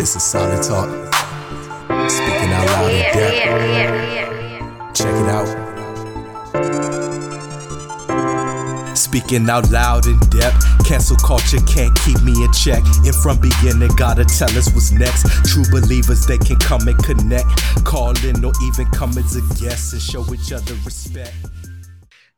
This is solid talk. Speaking out loud in depth. Check it out. Speaking out loud in depth. Cancel culture can't keep me in check. And from beginning, gotta tell us what's next. True believers, they can come and connect. Call in or even come as a guest and show each other respect.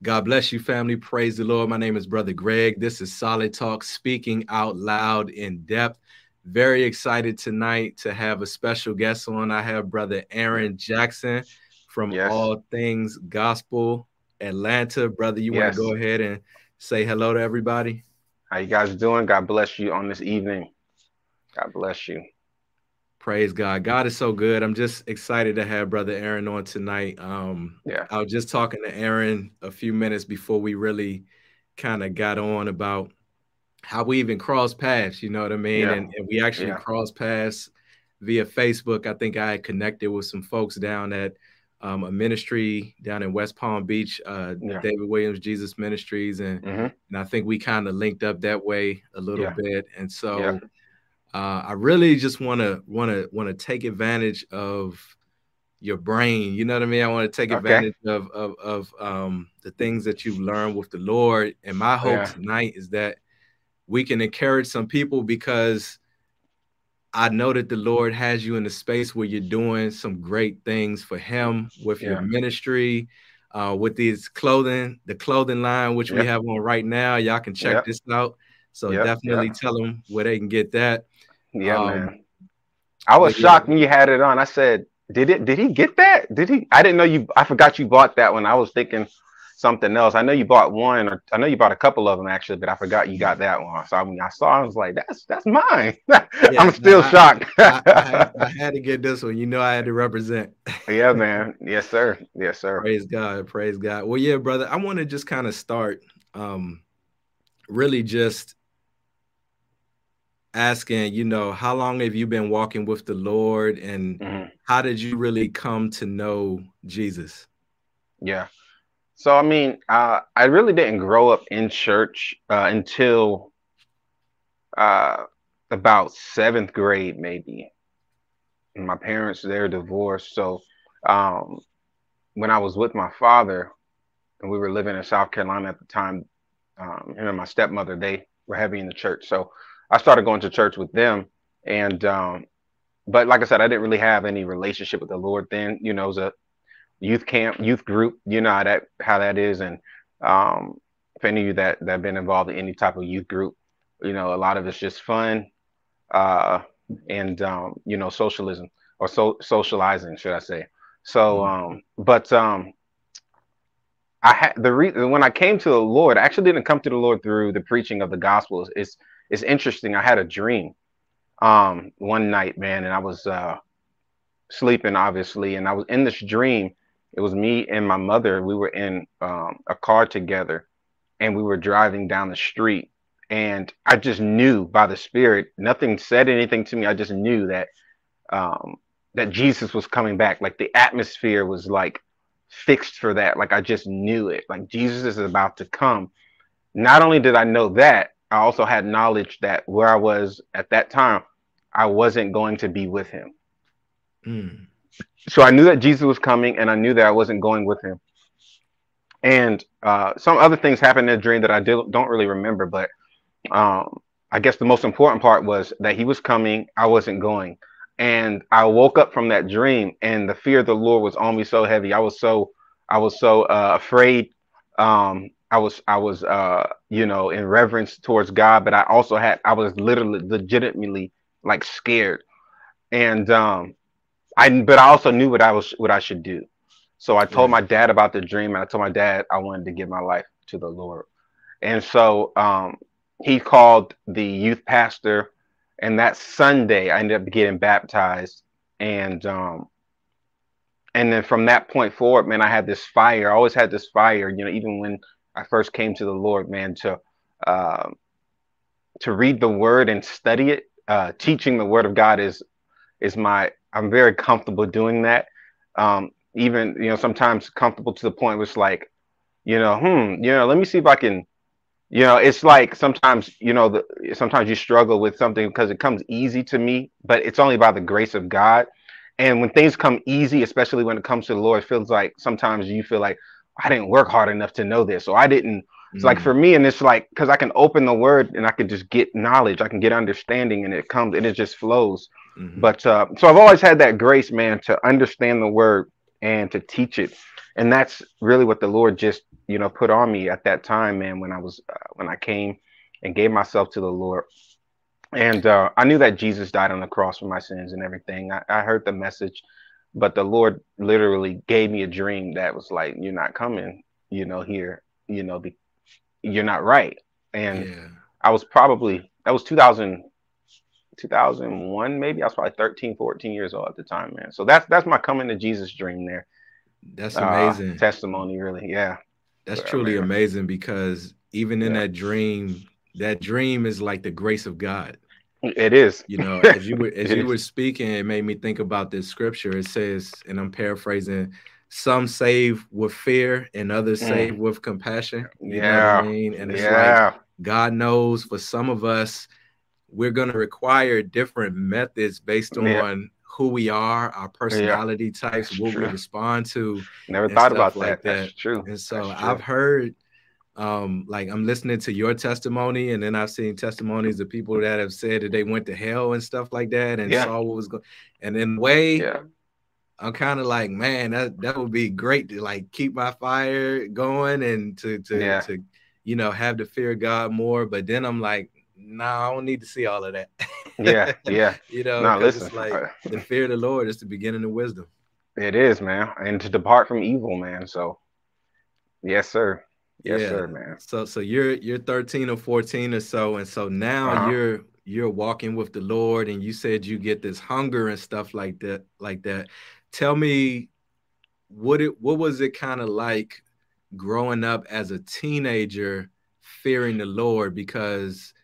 God bless you, family. Praise the Lord. My name is Brother Greg. This is Solid Talk, speaking out loud in depth. Very excited tonight to have a special guest on. I have Brother Aaron Jackson from yes. All Things Gospel Atlanta. Brother, you yes. want to go ahead and say hello to everybody? How you guys doing? God bless you on this evening. God bless you. Praise God. God is so good. I'm just excited to have Brother Aaron on tonight. Um, yeah. I was just talking to Aaron a few minutes before we really kind of got on about how we even cross paths, you know what I mean? Yeah. And, and, we actually yeah. cross paths via Facebook. I think I connected with some folks down at um, a ministry down in West Palm Beach, uh, yeah. David Williams Jesus Ministries, and mm-hmm. and I think we kind of linked up that way a little bit. And so uh, I really just want to want to want to take advantage of your brain. You know what I mean? I want to take advantage of of, of um, the things that you've learned with the Lord. And my hope yeah. tonight is that we can encourage some people because I know that the Lord has you in a space where you're doing some great things for Him with yeah. your ministry, uh, with these clothing, the clothing line which we have on right now. Y'all can check this out. So definitely tell them where they can get that. Yeah, um, man. I was shocked yeah. when you had it on. I said, "Did it? Did he get that? Did he? I didn't know you. I forgot you bought that one. I was thinking something else. I know you bought one, or I know you bought a couple of them actually, but I forgot you got that one. So I mean, I saw, I was like, "That's that's mine." Yeah, I'm still no, shocked. I, I, had, I, had, to get this one. You know, I had to represent. yeah, man. Yes, sir. Yes, sir. Praise God. Praise God. Well, yeah, brother. I want to just kind of start, um, really just asking, you know, how long have you been walking with the Lord and mm-hmm. how did you really come to know Jesus? Yeah. So, I mean, uh, I really didn't grow up in church uh, until uh, about seventh grade, maybe. My parents, they're divorced. So, um, when I was with my father and we were living in South Carolina at the time, um, him and my stepmother, they were heavy in the church. So, I started going to church with them, and um, but like I said, I didn't really have any relationship with the Lord then. You know, it was a youth camp, youth group. You know how that how that is, and um, for any of you that that have been involved in any type of youth group, you know, a lot of it's just fun, uh, and um, you know, socialism or so socializing, should I say? So, mm-hmm. um, but um, I had the reason when I came to the Lord, I actually didn't come to the Lord through the preaching of the gospel. It's it's interesting. I had a dream um, one night, man, and I was uh, sleeping, obviously, and I was in this dream. It was me and my mother. We were in um, a car together, and we were driving down the street. And I just knew by the Spirit. Nothing said anything to me. I just knew that um, that Jesus was coming back. Like the atmosphere was like fixed for that. Like I just knew it. Like Jesus is about to come. Not only did I know that, I also had knowledge that where I was at that time, I wasn't going to be with him. Mm. So I knew that Jesus was coming and I knew that I wasn't going with him. And uh, some other things happened in the dream that I did, don't really remember, but um, I guess the most important part was that he was coming, I wasn't going. And I woke up from that dream and the fear of the Lord was on me so heavy. I was so, I was so uh, afraid. Um, I was I was uh you know in reverence towards God, but I also had I was literally legitimately like scared, and um I but I also knew what I was what I should do. So I told my dad about the dream, and I told my dad I wanted to give my life to the Lord, and so um he called the youth pastor, and that Sunday I ended up getting baptized, and um and then from that point forward, man, I had this fire. I always had this fire, you know, even when I first came to the Lord, man, to uh, to read the Word and study it. Uh, teaching the Word of God is is my. I'm very comfortable doing that. Um, even you know, sometimes comfortable to the point where it's like, you know, hmm, you know, let me see if I can you know, it's like sometimes, you know, the, sometimes you struggle with something because it comes easy to me, but it's only by the grace of God. And when things come easy, especially when it comes to the Lord, it feels like sometimes you feel like I didn't work hard enough to know this, or I didn't. It's mm. like for me, and it's like because I can open the Word and I can just get knowledge, I can get understanding, and it comes and it just flows. Mm-hmm. But uh, so I've always had that grace, man, to understand the Word and to teach it, and that's really what the Lord just you know put on me at that time man when i was uh, when i came and gave myself to the lord and uh, i knew that jesus died on the cross for my sins and everything I, I, heard the message but the lord literally gave me a dream that was like you're not coming you know here you know be, you're not right and yeah. i was probably that was 2000 2001 maybe i was probably 13 14 years old at the time man so that's that's my coming to jesus dream there that's amazing uh, testimony really yeah that's truly amazing because even in yeah. that dream, that dream is like the grace of God. It is. You know, as you were as you is. were speaking, it made me think about this scripture. It says, and I'm paraphrasing, some save with fear and others mm. save with compassion. You yeah. I mean? And it's yeah. like God knows for some of us, we're gonna require different methods based on yeah who we are, our personality yeah, types, what true. we respond to. Never thought about like that. that. That's true. And so true. I've heard um like I'm listening to your testimony and then I've seen testimonies of people that have said that they went to hell and stuff like that and yeah. saw what was going and in way yeah. I'm kind of like, man, that that would be great to like keep my fire going and to to to you know have the fear of God more. But then I'm like, nah, I don't need to see all of that. yeah, yeah. you know, no, listen, it's like the fear of the Lord is the beginning of wisdom. It is, man, and to depart from evil, man. So, yes, sir. Yes, yeah. sir, man. So, so you're you're 13 or 14 or so, and so now uh-huh. you're you're walking with the Lord, and you said you get this hunger and stuff like that, like that. Tell me, what it what was it kind of like growing up as a teenager, fearing the Lord because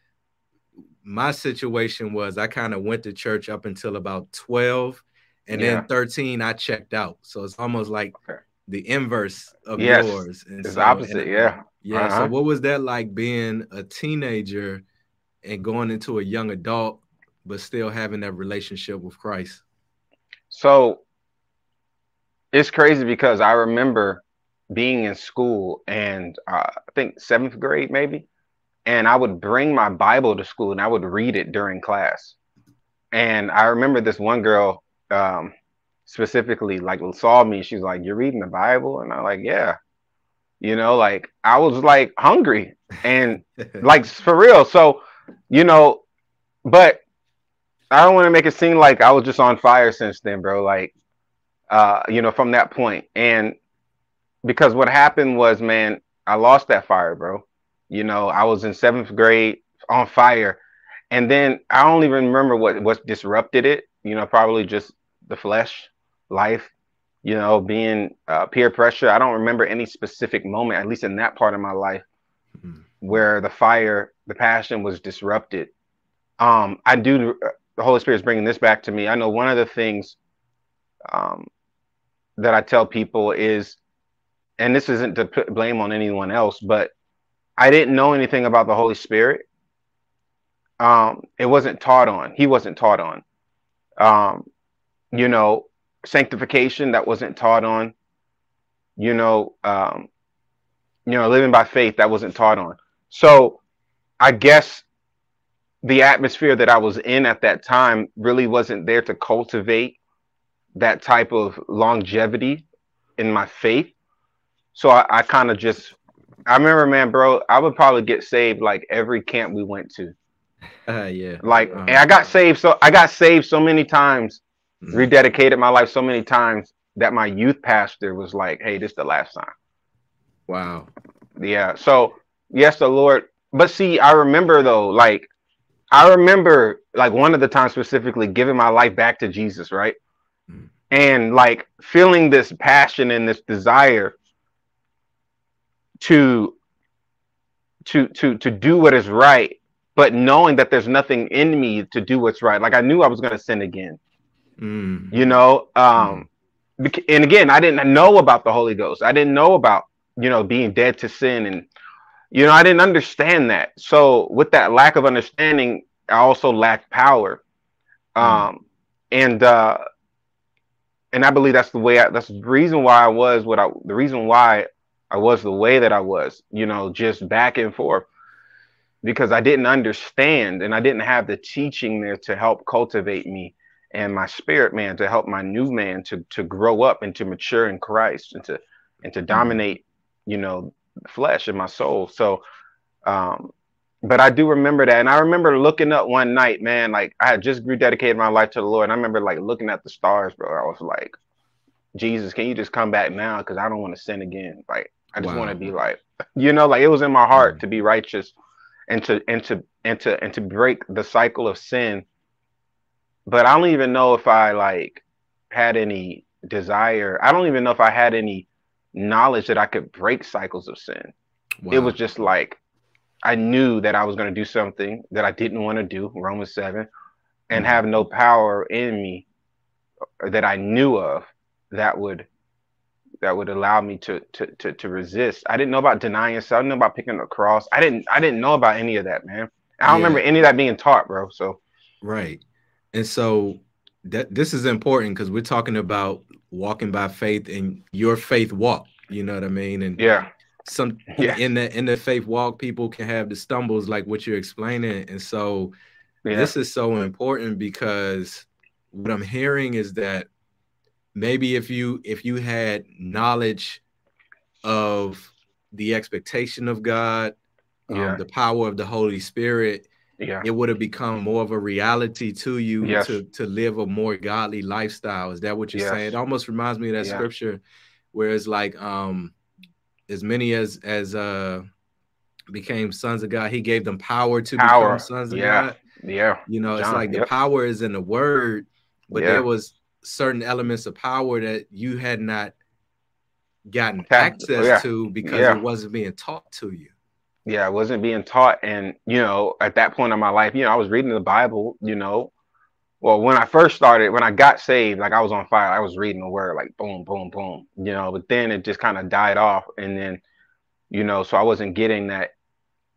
my situation was I kind of went to church up until about 12 and yeah. then 13 I checked out. So it's almost like okay. the inverse of yes. yours. And it's so, opposite, and, yeah. Yeah. Uh-huh. So what was that like being a teenager and going into a young adult but still having that relationship with Christ? So it's crazy because I remember being in school and uh, I think seventh grade maybe and I would bring my Bible to school and I would read it during class. And I remember this one girl um, specifically like saw me. She's like, "You're reading the Bible," and I'm like, "Yeah." You know, like I was like hungry and like for real. So, you know, but I don't want to make it seem like I was just on fire since then, bro. Like, uh, you know, from that point, and because what happened was, man, I lost that fire, bro. You know, I was in seventh grade on fire. And then I don't even remember what what disrupted it. You know, probably just the flesh, life, you know, being uh, peer pressure. I don't remember any specific moment, at least in that part of my life, mm-hmm. where the fire, the passion was disrupted. Um, I do. The Holy Spirit is bringing this back to me. I know one of the things um, that I tell people is, and this isn't to put blame on anyone else, but I didn't know anything about the Holy Spirit. Um, it wasn't taught on. He wasn't taught on. Um, you know, sanctification that wasn't taught on. You know, um, you know, living by faith that wasn't taught on. So, I guess the atmosphere that I was in at that time really wasn't there to cultivate that type of longevity in my faith. So I, I kind of just I remember, man, bro. I would probably get saved like every camp we went to. Uh, yeah. Like, uh-huh. and I got saved. So I got saved so many times, mm-hmm. rededicated my life so many times that my youth pastor was like, "Hey, this is the last time." Wow. Yeah. So yes, the Lord. But see, I remember though, like, I remember like one of the times specifically giving my life back to Jesus, right? Mm-hmm. And like feeling this passion and this desire to to to to do what is right but knowing that there's nothing in me to do what's right like i knew i was going to sin again mm. you know um mm. and again i didn't know about the holy ghost i didn't know about you know being dead to sin and you know, I didn't understand that. So with that lack of understanding, I also lacked power. Mm. Um, and uh, and I believe that's the way. I, that's the reason why I was what I. The reason why I was the way that I was. You know, just back and forth because I didn't understand and I didn't have the teaching there to help cultivate me and my spirit man to help my new man to to grow up and to mature in Christ and to and to mm. dominate, you know, flesh and my soul. So um but I do remember that. And I remember looking up one night, man, like I had just rededicated my life to the Lord. And I remember like looking at the stars, bro. I was like, Jesus, can you just come back now? Cause I don't want to sin again. Like I just wow. want to be like, you know, like it was in my heart mm. to be righteous and to and to and to and to break the cycle of sin. But I don't even know if I like had any desire. I don't even know if I had any knowledge that I could break cycles of sin. Wow. It was just like I knew that I was going to do something that I didn't want to do, Romans 7, and mm-hmm. have no power in me that I knew of that would that would allow me to to to, to resist. I didn't know about denying self. I didn't know about picking the cross. I didn't I didn't know about any of that, man. I don't yeah. remember any of that being taught, bro. So right. And so that this is important because we're talking about walking by faith and your faith walk. You know what I mean? And yeah, some yeah. in the in the faith walk, people can have the stumbles like what you're explaining, and so yeah. this is so important because what I'm hearing is that maybe if you if you had knowledge of the expectation of God, um, yeah. um, the power of the Holy Spirit, yeah. it would have become more of a reality to you yes. to to live a more godly lifestyle. Is that what you're yes. saying? It almost reminds me of that yeah. scripture where it's like um as many as as uh became sons of God, he gave them power to power. become sons of yeah. God. Yeah. You know, John, it's like yep. the power is in the word, but yeah. there was certain elements of power that you had not gotten access yeah. to because yeah. it wasn't being taught to you. Yeah, it wasn't being taught. And, you know, at that point in my life, you know, I was reading the Bible, you know, well, when I first started, when I got saved, like I was on fire, I was reading the word like boom, boom, boom, you know, but then it just kind of died off. And then, you know, so I wasn't getting that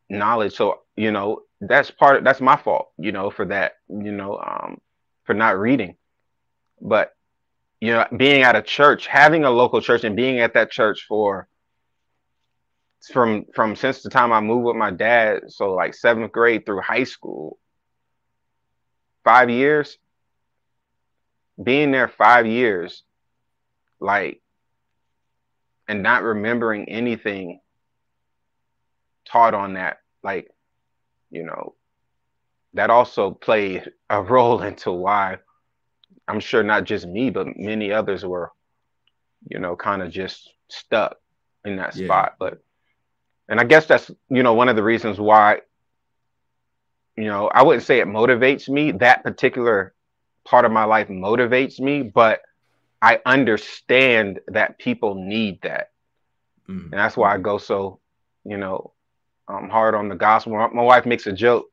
knowledge. So, you know, that's part of, that's my fault, you know, for that, you know, um, for not reading. But, you know, being at a church, having a local church and being at that church for, from, from since the time I moved with my dad, so like seventh grade through high school, five years, being there five years, like, and not remembering anything taught on that, like, you know, that also played a role into why I'm sure not just me, but many others were, you know, kind of just stuck in that yeah. spot. But, and I guess that's, you know, one of the reasons why you know, I wouldn't say it motivates me. That particular part of my life motivates me, but I understand that people need that. Mm-hmm. And that's why I go so, you know, um, hard on the gospel. My wife makes a joke.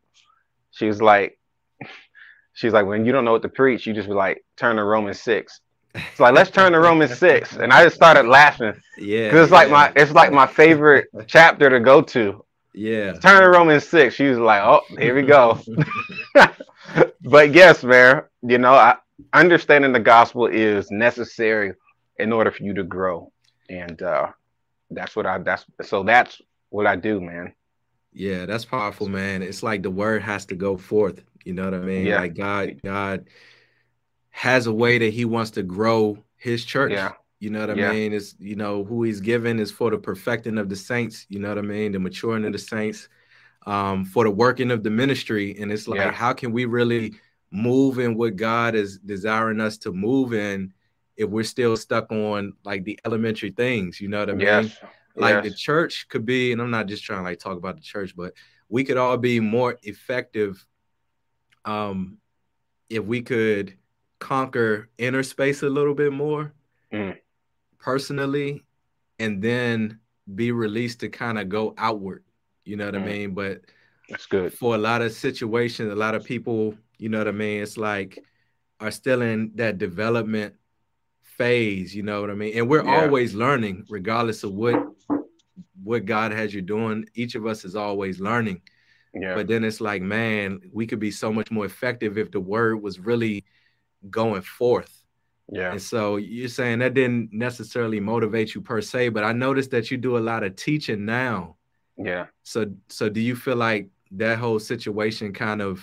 She's like, she's like, when you don't know what to preach, you just be like, turn to Romans six. It's like let's turn to Romans six, and I just started laughing. Yeah, because it's like my it's like my favorite chapter to go to. Yeah. Turn to Romans 6. She was like, oh, here we go. but yes, man, you know, I, understanding the gospel is necessary in order for you to grow. And uh that's what I that's so that's what I do, man. Yeah, that's powerful, man. It's like the word has to go forth. You know what I mean? Yeah. Like God, God has a way that He wants to grow His church. Yeah. You know what I yeah. mean? Is you know who he's given is for the perfecting of the saints. You know what I mean? The maturing of the saints, um, for the working of the ministry. And it's like, yeah. how can we really move in what God is desiring us to move in if we're still stuck on like the elementary things? You know what I mean? Yes. Like yes. the church could be, and I'm not just trying to like talk about the church, but we could all be more effective um if we could conquer inner space a little bit more. Mm personally and then be released to kind of go outward. You know what mm. I mean? But that's good. For a lot of situations, a lot of people, you know what I mean? It's like are still in that development phase, you know what I mean? And we're yeah. always learning, regardless of what what God has you doing. Each of us is always learning. Yeah. But then it's like, man, we could be so much more effective if the word was really going forth. Yeah. And so you're saying that didn't necessarily motivate you per se, but I noticed that you do a lot of teaching now. Yeah. So so do you feel like that whole situation kind of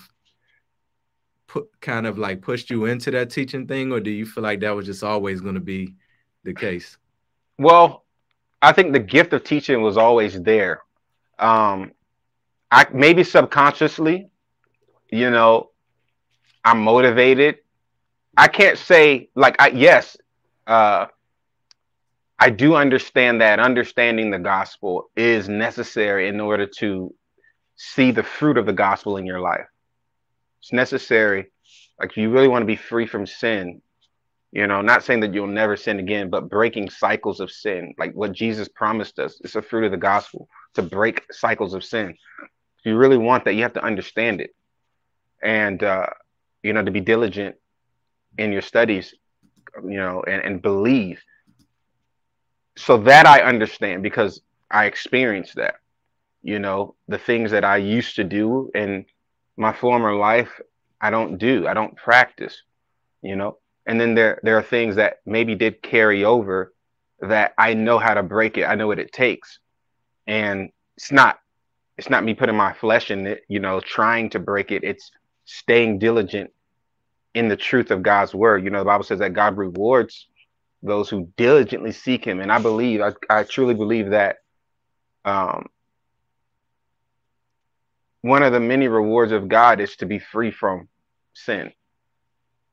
put kind of like pushed you into that teaching thing, or do you feel like that was just always going to be the case? Well, I think the gift of teaching was always there. Um, I maybe subconsciously, you know, I'm motivated. I can't say like I yes, uh, I do understand that understanding the gospel is necessary in order to see the fruit of the gospel in your life. It's necessary. Like you really want to be free from sin. You know, not saying that you'll never sin again, but breaking cycles of sin, like what Jesus promised us. It's a fruit of the gospel to break cycles of sin. You really want that, you have to understand it. And uh, you know, to be diligent in your studies, you know, and, and believe. So that I understand because I experienced that. You know, the things that I used to do in my former life, I don't do. I don't practice, you know. And then there there are things that maybe did carry over that I know how to break it. I know what it takes. And it's not it's not me putting my flesh in it, you know, trying to break it. It's staying diligent in the truth of God's word. You know, the Bible says that God rewards those who diligently seek him. And I believe, I, I truly believe that um, one of the many rewards of God is to be free from sin,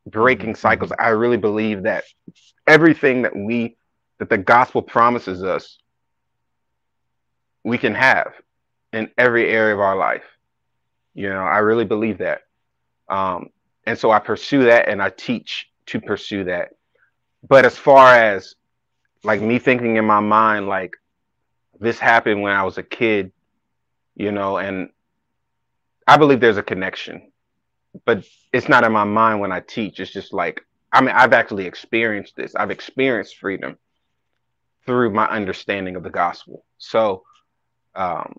breaking mm-hmm. cycles. I really believe that everything that we, that the gospel promises us, we can have in every area of our life. You know, I really believe that. Um, and so I pursue that and I teach to pursue that. But as far as like me thinking in my mind, like this happened when I was a kid, you know, and I believe there's a connection, but it's not in my mind when I teach. It's just like, I mean, I've actually experienced this. I've experienced freedom through my understanding of the gospel. So, um,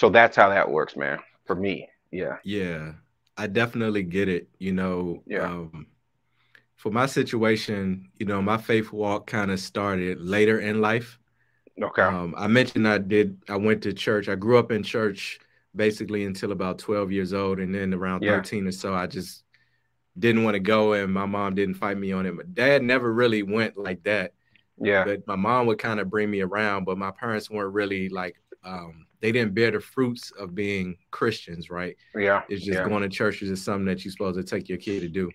so that's how that works, man, for me. Yeah. Yeah. I definitely get it. You know, yeah. Um, for my situation, you know, my faith walk kind of started later in life. Okay. Um, I mentioned I did. I went to church. I grew up in church basically until about 12 years old, and then around yeah. 13 or so, I just didn't want to go, and my mom didn't fight me on it. My dad never really went like that. Yeah. But my mom would kind of bring me around, but my parents weren't really like um, they didn't bear the fruits of being Christians, right? Yeah. It's just yeah. going to churches is something that you're supposed to take your kid to do.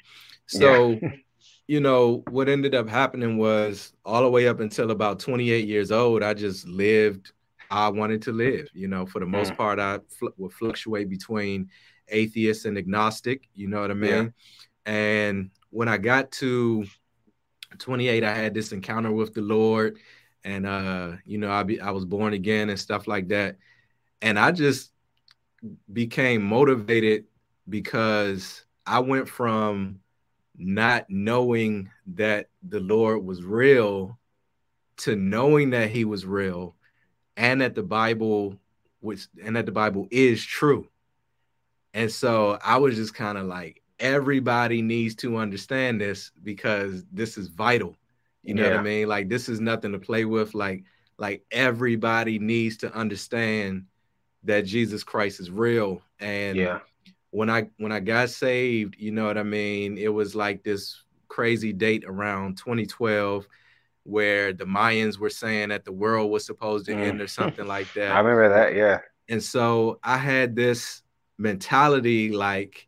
So, yeah. you know, what ended up happening was all the way up until about 28 years old, I just lived how I wanted to live. You know, for the most mm. part, I fl- would fluctuate between atheist and agnostic. You know what I mean? Yeah. And when I got to 28, I had this encounter with the Lord and uh, you know, I be I was born again and stuff like that. And I just became motivated because I went from not knowing that the Lord was real to knowing that he was real and that the Bible which and that the Bible is true. And so I was just kind of like everybody needs to understand this because this is vital. You know yeah. what I mean? Like this is nothing to play with. Like like everybody needs to understand that Jesus Christ is real. And yeah. when I when I got saved, you know what I mean? It was like this crazy date around 2012 where the Mayans were saying that the world was supposed to mm. end or something like that. I remember that, yeah. And so I had this mentality like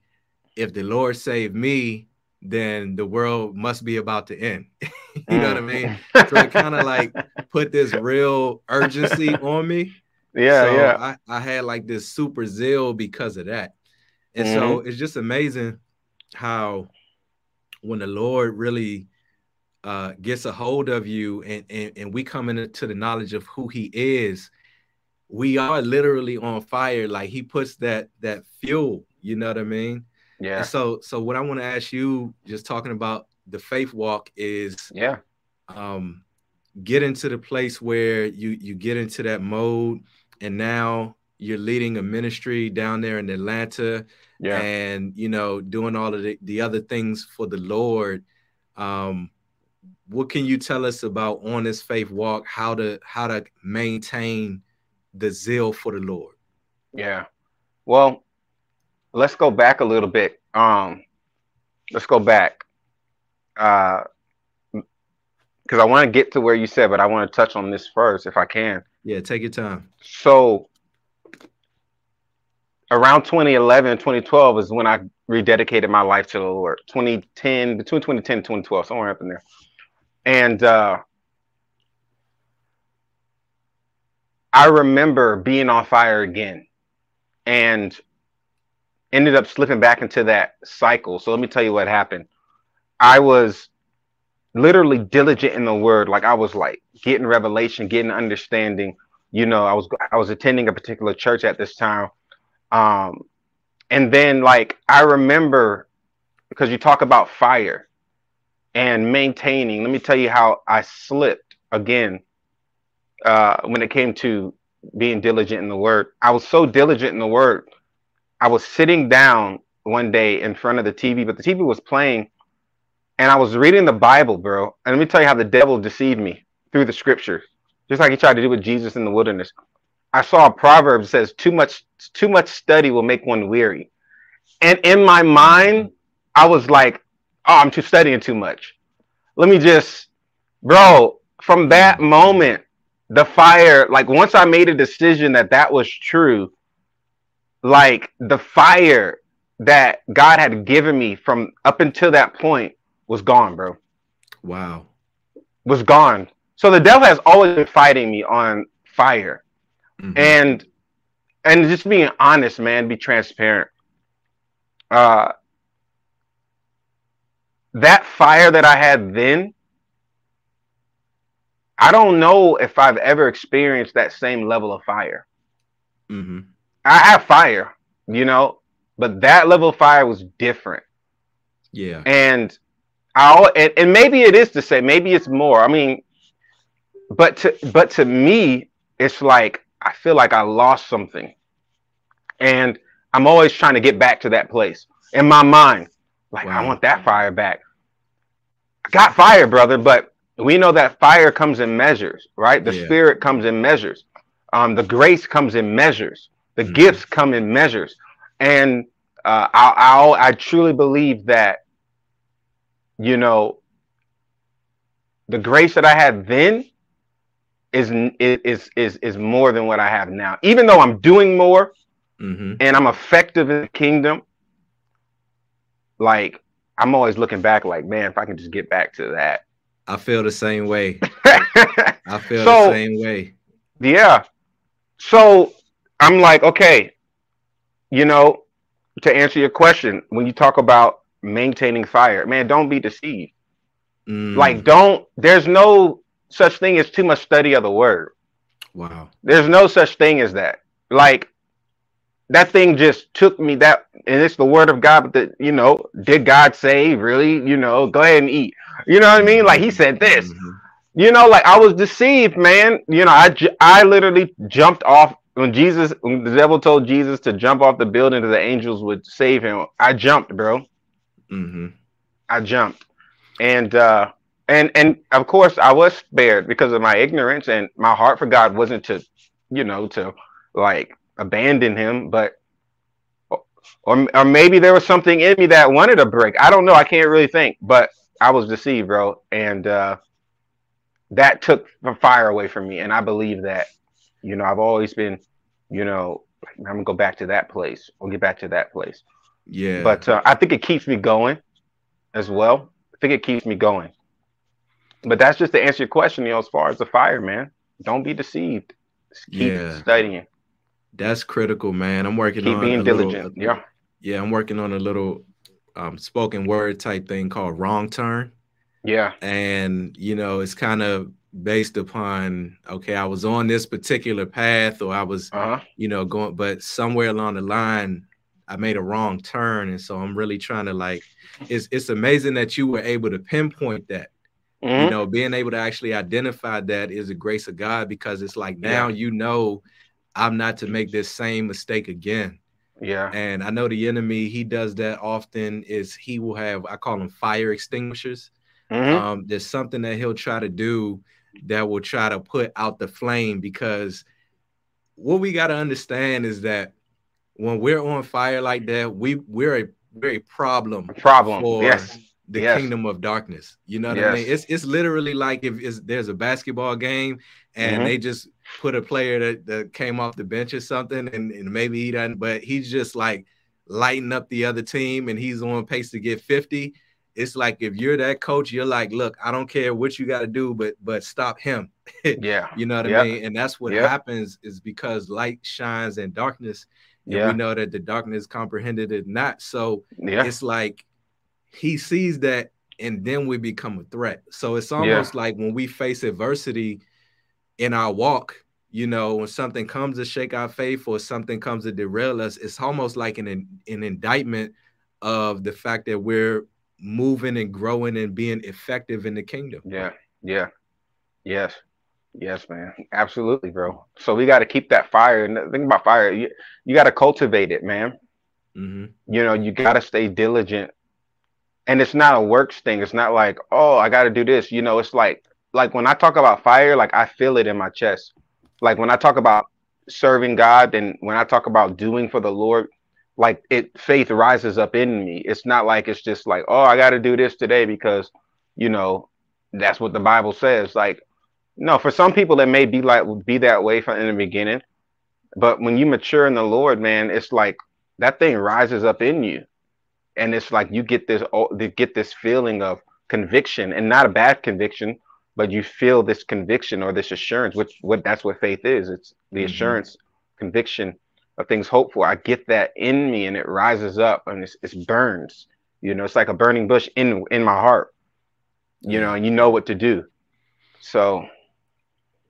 if the Lord saved me, then the world must be about to end. you know what I mean? Mm. So it kind of like put this real urgency on me. Yeah, so yeah. I, I had like this super zeal because of that. And mm-hmm. so it's just amazing how when the Lord really uh, gets a hold of you and, and, and we come into the knowledge of who he is, we are literally on fire. Like he puts that that fuel, you know what I mean? Yeah. And so so what I want to ask you, just talking about the faith walk, is yeah, um, get into the place where you you get into that mode and now you're leading a ministry down there in Atlanta yeah. and you know doing all of the, the other things for the Lord. Um what can you tell us about on this faith walk how to how to maintain the zeal for the Lord? Yeah. Well let's go back a little bit. Um let's go back. Uh because I want to get to where you said, but I want to touch on this first if I can. Yeah, take your time. So around 2011, 2012 is when I rededicated my life to the Lord. 2010, between 2010 and 2012, somewhere up in there. And uh, I remember being on fire again and ended up slipping back into that cycle. So let me tell you what happened. I was literally diligent in the word. Like I was like getting revelation, getting understanding. You know, I was I was attending a particular church at this time. Um, and then like I remember because you talk about fire and maintaining. Let me tell you how I slipped again uh, when it came to being diligent in the word. I was so diligent in the word. I was sitting down one day in front of the TV, but the TV was playing and I was reading the Bible, bro. And let me tell you how the devil deceived me through the scriptures, just like he tried to do with Jesus in the wilderness. I saw a proverb that says, "Too much, too much study will make one weary." And in my mind, I was like, "Oh, I'm too studying too much." Let me just, bro. From that moment, the fire, like once I made a decision that that was true, like the fire that God had given me from up until that point was gone, bro. Wow. Was gone. So the devil has always been fighting me on fire. Mm-hmm. And and just being honest, man, be transparent. Uh that fire that I had then, I don't know if I've ever experienced that same level of fire. Mm-hmm. I have fire, you know, but that level of fire was different. Yeah. And And, and maybe it is to say, maybe it's more. I mean, but to but to me, it's like I feel like I lost something. And I'm always trying to get back to that place in my mind. Like, wow. I want that fire back. I got fire, brother, but we know that fire comes in measures, right? The yeah. spirit comes in measures. Um, the grace comes in measures. The mm-hmm. gifts come in measures. And uh, I, I, I truly believe that you know, the grace that I had then is is is is more than what I have now. Even though I'm doing more mm-hmm. and I'm effective in the kingdom, like I'm always looking back, like, man, if I can just get back to that. I feel the same way. I feel so, the same way. Yeah. So I'm like, okay, you know, to answer your question, when you talk about maintaining fire. Man, don't be deceived. Mm. Like, don't, there's no such thing as too much study of the word. Wow. There's no such thing as that. Like, that thing just took me that, and it's the word of God, but the, you know, did God say, really? You know, go ahead and eat. You know what I mean? Like, he said this. Mm-hmm. You know, like I was deceived, man. You know, I, I literally jumped off when Jesus, when the devil told Jesus to jump off the building that the angels would save him. I jumped, bro. Mm-hmm. I jumped, and uh, and and of course I was spared because of my ignorance and my heart for God wasn't to, you know, to like abandon Him, but or or maybe there was something in me that wanted a break. I don't know. I can't really think, but I was deceived, bro, and uh, that took the fire away from me. And I believe that, you know, I've always been, you know, I'm gonna go back to that place. We'll get back to that place. Yeah. But uh, I think it keeps me going as well. I think it keeps me going. But that's just to answer your question, you know, as far as the fire, man. Don't be deceived. Just keep yeah. studying. That's critical, man. I'm working keep on being diligent. Little, yeah. Yeah, I'm working on a little um, spoken word type thing called wrong turn. Yeah. And you know, it's kind of based upon okay, I was on this particular path or I was, uh-huh. you know, going, but somewhere along the line, I made a wrong turn, and so I'm really trying to like. It's it's amazing that you were able to pinpoint that, Mm-hmm. You know, being able to actually identify that is a grace of God because it's like now yeah. you know I'm not to make this same mistake again. Yeah. And I know the enemy, he does that often, is he will have, I call them fire extinguishers. Mm-hmm. Um, there's something that he'll try to do that will try to put out the flame because what we got to understand is that when we're on fire like that, we we're a very problem. A problem. For yes. The yes. kingdom of darkness. You know what yes. I mean? It's it's literally like if there's a basketball game and mm-hmm. they just put a player that, that came off the bench or something, and, and maybe he doesn't, but he's just like lighting up the other team and he's on pace to get 50. It's like if you're that coach, you're like, look, I don't care what you got to do, but but stop him. yeah. You know what yep. I mean? And that's what yep. happens is because light shines in darkness. Yeah. we know that the darkness comprehended it not. So yeah. it's like he sees that and then we become a threat. So it's almost yeah. like when we face adversity, in our walk, you know, when something comes to shake our faith or something comes to derail us, it's almost like an an indictment of the fact that we're moving and growing and being effective in the kingdom. Yeah, yeah, yes, yes, man, absolutely, bro. So we got to keep that fire. And think about fire, you, you got to cultivate it, man. Mm-hmm. You know, you got to stay diligent. And it's not a works thing. It's not like, oh, I got to do this. You know, it's like like when I talk about fire, like I feel it in my chest. Like when I talk about serving God and when I talk about doing for the Lord, like it faith rises up in me. It's not like it's just like, oh, I got to do this today because, you know, that's what the Bible says. Like, no, for some people it may be like be that way from in the beginning, but when you mature in the Lord, man, it's like that thing rises up in you, and it's like you get this get this feeling of conviction, and not a bad conviction, but you feel this conviction or this assurance, which what that's what faith is. It's the mm-hmm. assurance, conviction of things hoped for. I get that in me and it rises up and it's, it burns. You know, it's like a burning bush in in my heart. You know, and you know what to do. So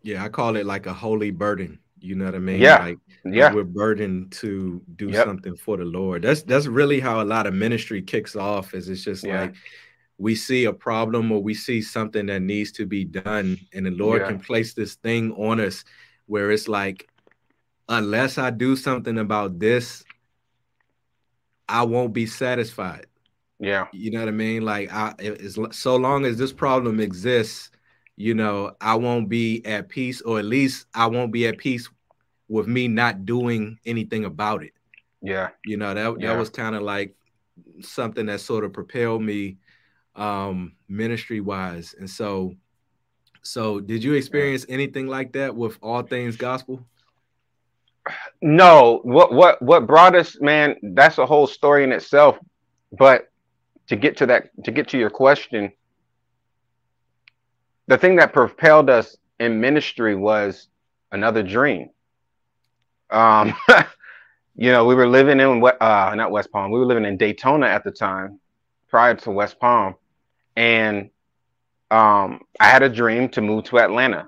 yeah, I call it like a holy burden. You know what I mean? Yeah. Like, yeah. We're burdened to do yep. something for the Lord. That's that's really how a lot of ministry kicks off. Is it's just yeah. like we see a problem or we see something that needs to be done and the lord yeah. can place this thing on us where it's like unless i do something about this i won't be satisfied yeah you know what i mean like i it's so long as this problem exists you know i won't be at peace or at least i won't be at peace with me not doing anything about it yeah you know that, yeah. that was kind of like something that sort of propelled me um, ministry wise. And so, so did you experience anything like that with all things gospel? No, what what what brought us, man, that's a whole story in itself. But to get to that, to get to your question, the thing that propelled us in ministry was another dream. Um, you know, we were living in uh, not West Palm. We were living in Daytona at the time, prior to West Palm, and um, I had a dream to move to Atlanta,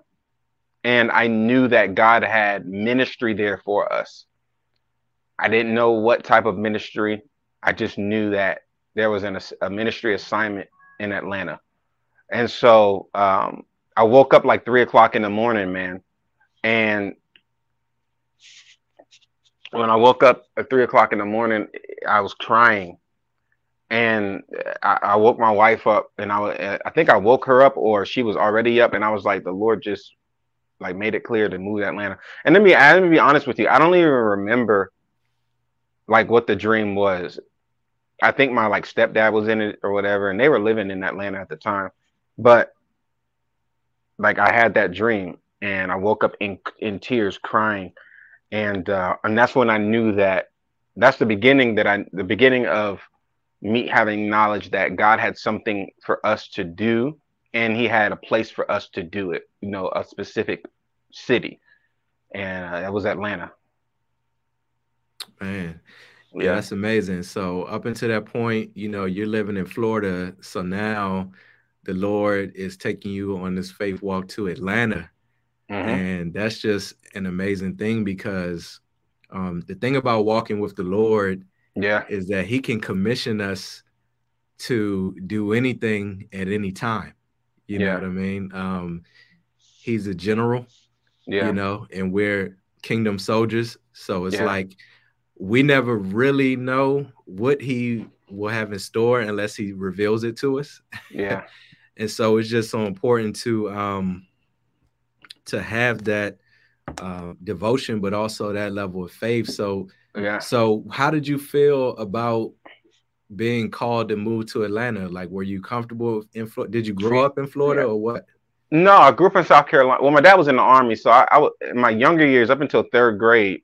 and I knew that God had ministry there for us. I didn't know what type of ministry. I just knew that there was an, a ministry assignment in Atlanta, and so um, I woke up like three o'clock in the morning, man, and when I woke up at three o'clock in the morning, I was crying and I, I, woke my wife up and I, I think I woke her up or she was already up and I was like the Lord just like made it clear to move to Atlanta. And let me let me be honest with you, I don't even remember like what the dream was. I think my like stepdad was in it or whatever, and they were living in Atlanta at the time. But like I had that dream and I woke up in in tears crying. And uh and that's when I knew that that's the beginning that I the beginning of me having knowledge that God had something for us to do and he had a place for us to do it, you know, a specific city. And uh, that was Atlanta. Man, yeah, yeah, that's amazing. So, up until that point, you know, you're living in Florida. So now the Lord is taking you on this faith walk to Atlanta. Mm-hmm. And that's just an amazing thing because um, the thing about walking with the Lord yeah is that he can commission us to do anything at any time You yeah. know what I mean? Um, he's a general. Yeah. You know, and we're kingdom soldiers. So it's yeah. like we never really know what he will have in store unless he reveals it to us. Yeah. and so it's just so important to um to have that uh, devotion, but also that level of faith. So yeah. So how did you feel about being called to move to Atlanta? Like, were you comfortable in Florida? Did you grow up in Florida yeah. or what? No, I grew up in South Carolina. Well, my dad was in the army, so I, I in my younger years, up until third grade,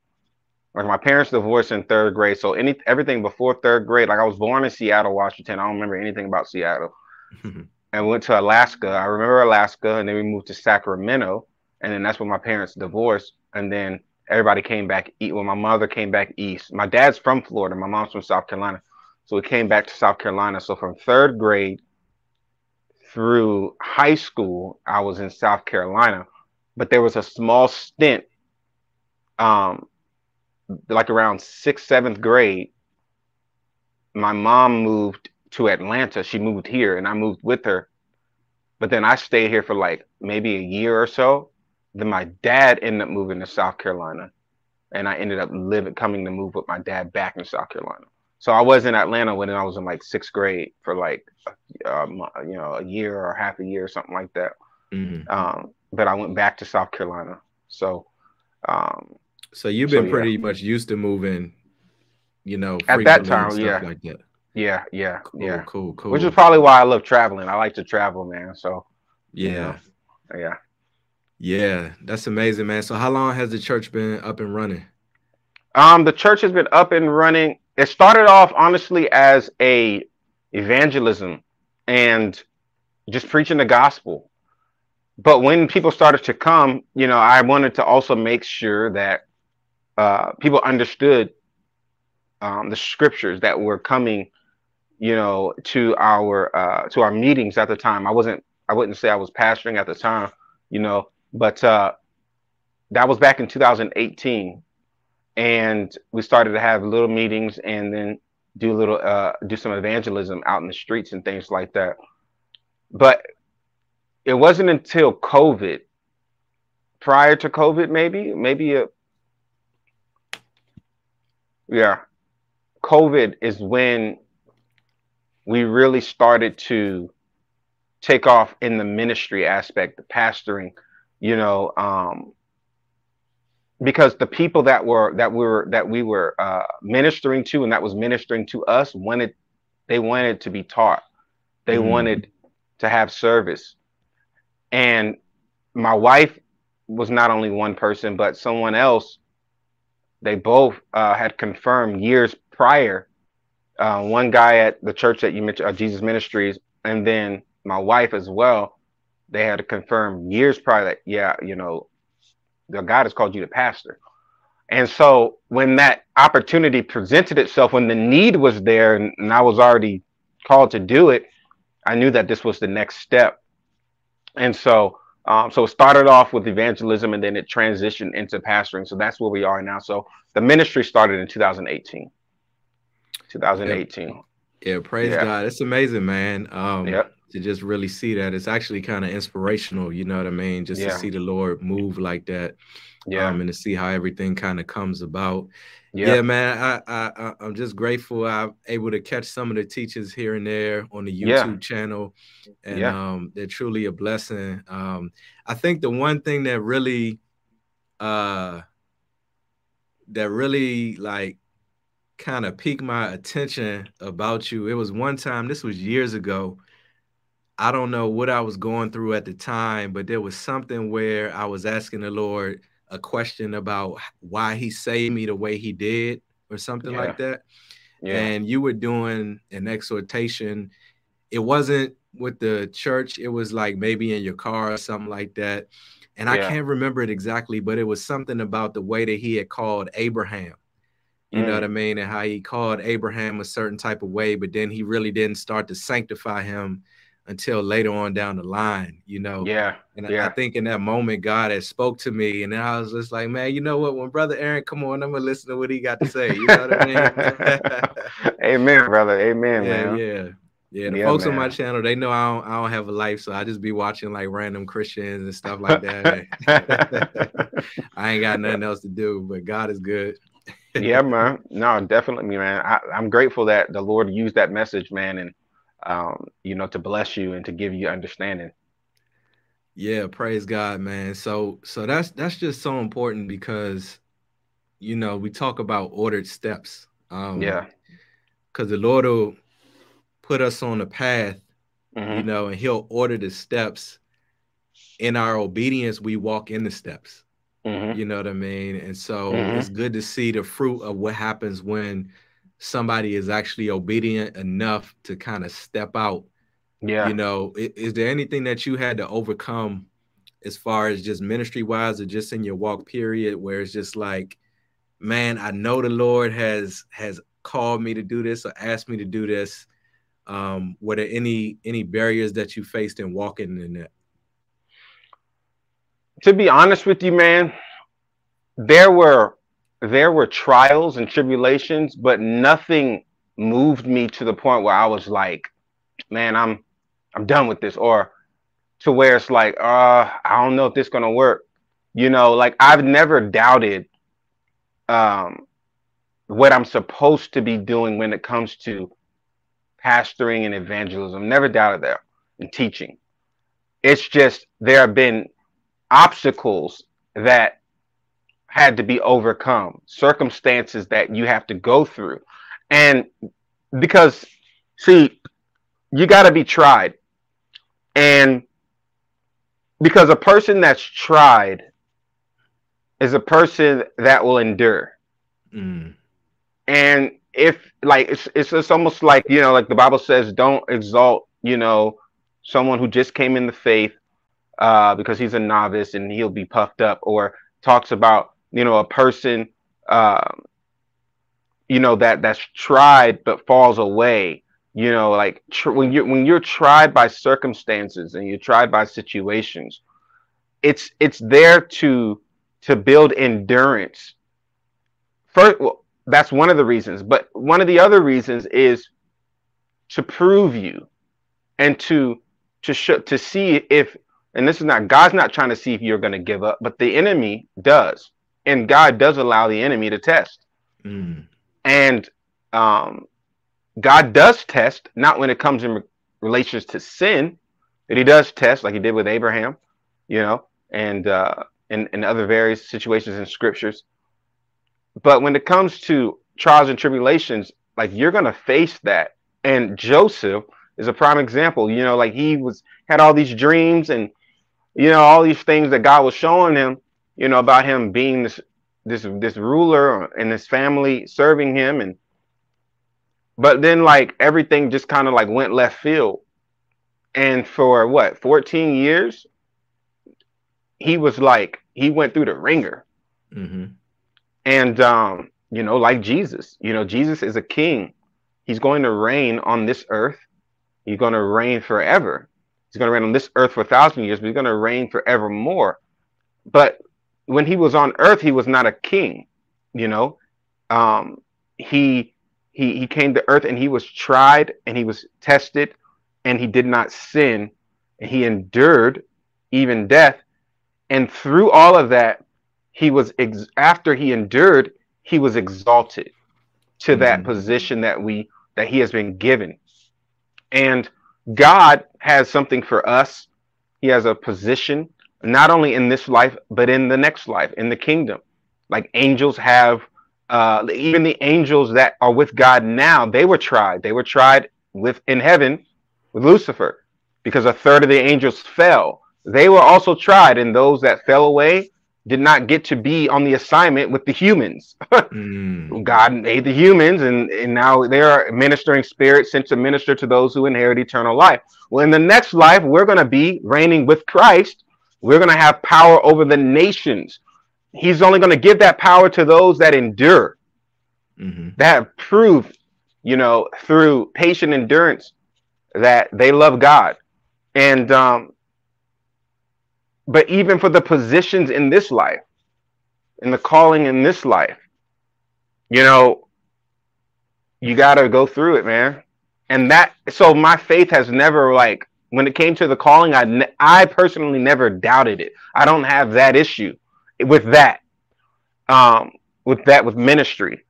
like my parents divorced in third grade. So any everything before third grade, like I was born in Seattle, Washington. I don't remember anything about Seattle. and went to Alaska. I remember Alaska, and then we moved to Sacramento, and then that's when my parents divorced. And then everybody came back. When my mother came back east, my dad's from Florida, my mom's from South Carolina, so we came back to South Carolina. So from third grade through high school, I was in South Carolina, but there was a small stint, um, like around sixth, seventh grade. My mom moved to Atlanta. She moved here, and I moved with her. But then I stayed here for like maybe a year or so. Then my dad ended up moving to South Carolina, and I ended up living, coming to move with my dad back in South Carolina. So I was in Atlanta when I was in like sixth grade for like, um, you know, a year or half a year or something like that. Mm-hmm. Um, but I went back to South Carolina. So, um, so you've been so, pretty yeah. much used to moving, you know, at that time, yeah, like that. Yeah, yeah, cool, yeah. Cool, cool. Which is probably why I love traveling. I like to travel, man. So, yeah, you know, yeah, yeah. That's amazing, man. So, how long has the church been up and running? Um, the church has been up and running it started off honestly as a evangelism and just preaching the gospel. But when people started to come, you know, I wanted to also make sure that uh, people understood um, the scriptures that were coming, you know, to our uh, to our meetings at the time. I wasn't, I wouldn't say I was pastoring at the time, you know, but uh, that was back in 2018 and we started to have little meetings and then do a little uh, do some evangelism out in the streets and things like that but it wasn't until covid prior to covid maybe maybe a yeah covid is when we really started to take off in the ministry aspect the pastoring you know um because the people that were that we were that we were uh, ministering to and that was ministering to us wanted they wanted to be taught they mm-hmm. wanted to have service and my wife was not only one person but someone else they both uh, had confirmed years prior uh, one guy at the church that you mentioned uh, jesus ministries and then my wife as well they had to confirm years prior that yeah you know the God has called you to pastor. And so when that opportunity presented itself, when the need was there and, and I was already called to do it, I knew that this was the next step. And so um, so it started off with evangelism and then it transitioned into pastoring. So that's where we are now. So the ministry started in 2018. 2018. Yeah, yeah praise yeah. God. It's amazing, man. Um, yep to just really see that it's actually kind of inspirational you know what i mean just yeah. to see the lord move like that yeah um, and to see how everything kind of comes about yeah. yeah man I, I i'm just grateful i'm able to catch some of the teachers here and there on the youtube yeah. channel and um they're truly a blessing um i think the one thing that really uh that really like kind of piqued my attention about you it was one time this was years ago I don't know what I was going through at the time, but there was something where I was asking the Lord a question about why he saved me the way he did or something yeah. like that. Yeah. And you were doing an exhortation. It wasn't with the church, it was like maybe in your car or something like that. And yeah. I can't remember it exactly, but it was something about the way that he had called Abraham. You mm. know what I mean? And how he called Abraham a certain type of way, but then he really didn't start to sanctify him until later on down the line, you know. Yeah. And yeah. I think in that moment, God had spoke to me, and I was just like, man, you know what? When Brother Aaron come on, I'm gonna listen to what he got to say. You know what I mean? Amen, brother. Amen, yeah, man. Yeah. Yeah, the yeah, folks man. on my channel, they know I don't, I don't have a life, so I just be watching like random Christians and stuff like that. I ain't got nothing else to do, but God is good. Yeah, man. No, definitely, man. I, am grateful that the Lord used that message, man, and um, you know, to bless you and to give you understanding. Yeah, praise God, man. So, so that's that's just so important because, you know, we talk about ordered steps. Um, yeah, because the Lord will put us on the path, mm-hmm. you know, and he'll order the steps. In our obedience, we walk in the steps. Mm-hmm. You know what I mean? And so mm-hmm. it's good to see the fruit of what happens when somebody is actually obedient enough to kind of step out. Yeah. You know, is, is there anything that you had to overcome as far as just ministry wise or just in your walk period where it's just like, man, I know the Lord has has called me to do this or asked me to do this um, were there any any barriers that you faced in walking in that? To be honest with you, man, there were there were trials and tribulations, but nothing moved me to the point where I was like, man, I'm I'm done with this, or to where it's like, uh, I don't know if this is gonna work. You know, like I've never doubted um what I'm supposed to be doing when it comes to pastoring and evangelism. Never doubted that in teaching. It's just there have been obstacles that had to be overcome, circumstances that you have to go through. And because, see, you got to be tried. And because a person that's tried is a person that will endure. Mm. And if like it's it's just almost like you know like the bible says don't exalt you know someone who just came in the faith uh because he's a novice and he'll be puffed up or talks about you know a person uh, you know that that's tried but falls away you know like tr- when you when you're tried by circumstances and you're tried by situations it's it's there to to build endurance first well, that's one of the reasons. But one of the other reasons is to prove you and to to show to see if and this is not God's not trying to see if you're going to give up, but the enemy does. And God does allow the enemy to test. Mm. And um, God does test, not when it comes in re- relations to sin, but he does test like he did with Abraham, you know, and uh, in, in other various situations in scriptures. But when it comes to trials and tribulations, like you're gonna face that. And Joseph is a prime example. You know, like he was had all these dreams and you know all these things that God was showing him. You know about him being this this this ruler and his family serving him and but then like everything just kind of like went left field and for what 14 years he was like he went through the wringer mm-hmm. And um, you know, like Jesus, you know, Jesus is a king. He's going to reign on this earth. He's going to reign forever. He's going to reign on this earth for a thousand years, but he's going to reign forevermore. But when he was on earth, he was not a king, you know. Um, he he he came to earth and he was tried and he was tested and he did not sin and he endured even death. And through all of that, he was ex- after he endured, he was exalted to mm-hmm. that position that we that he has been given. And God has something for us. He has a position not only in this life but in the next life in the kingdom. Like angels have uh, even the angels that are with God now, they were tried. They were tried with in heaven with Lucifer because a third of the angels fell. They were also tried, and those that fell away, did not get to be on the assignment with the humans. mm. God made the humans, and, and now they are ministering spirits sent to minister to those who inherit eternal life. Well, in the next life, we're going to be reigning with Christ. We're going to have power over the nations. He's only going to give that power to those that endure, mm-hmm. that prove, you know, through patient endurance that they love God. And um, but even for the positions in this life, in the calling in this life, you know, you got to go through it, man. and that so my faith has never like when it came to the calling, I ne- I personally never doubted it. I don't have that issue with that, um, with that with ministry.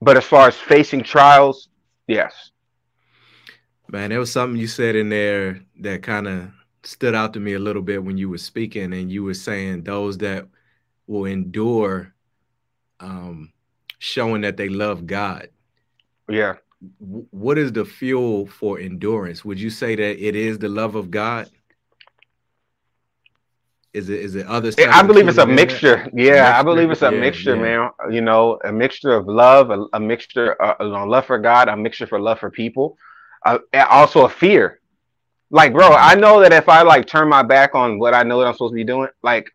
But as far as facing trials, yes. Man, there was something you said in there that kind of stood out to me a little bit when you were speaking, and you were saying those that will endure, um, showing that they love God. Yeah what is the fuel for endurance? Would you say that it is the love of God? Is it is it other? I believe it's a mixture. Yeah, mixture? I believe it's a yeah, mixture, yeah. man. You know, a mixture of love, a, a mixture, uh, love for God, a mixture for love for people, uh, also a fear. Like, bro, I know that if I like turn my back on what I know that I'm supposed to be doing, like,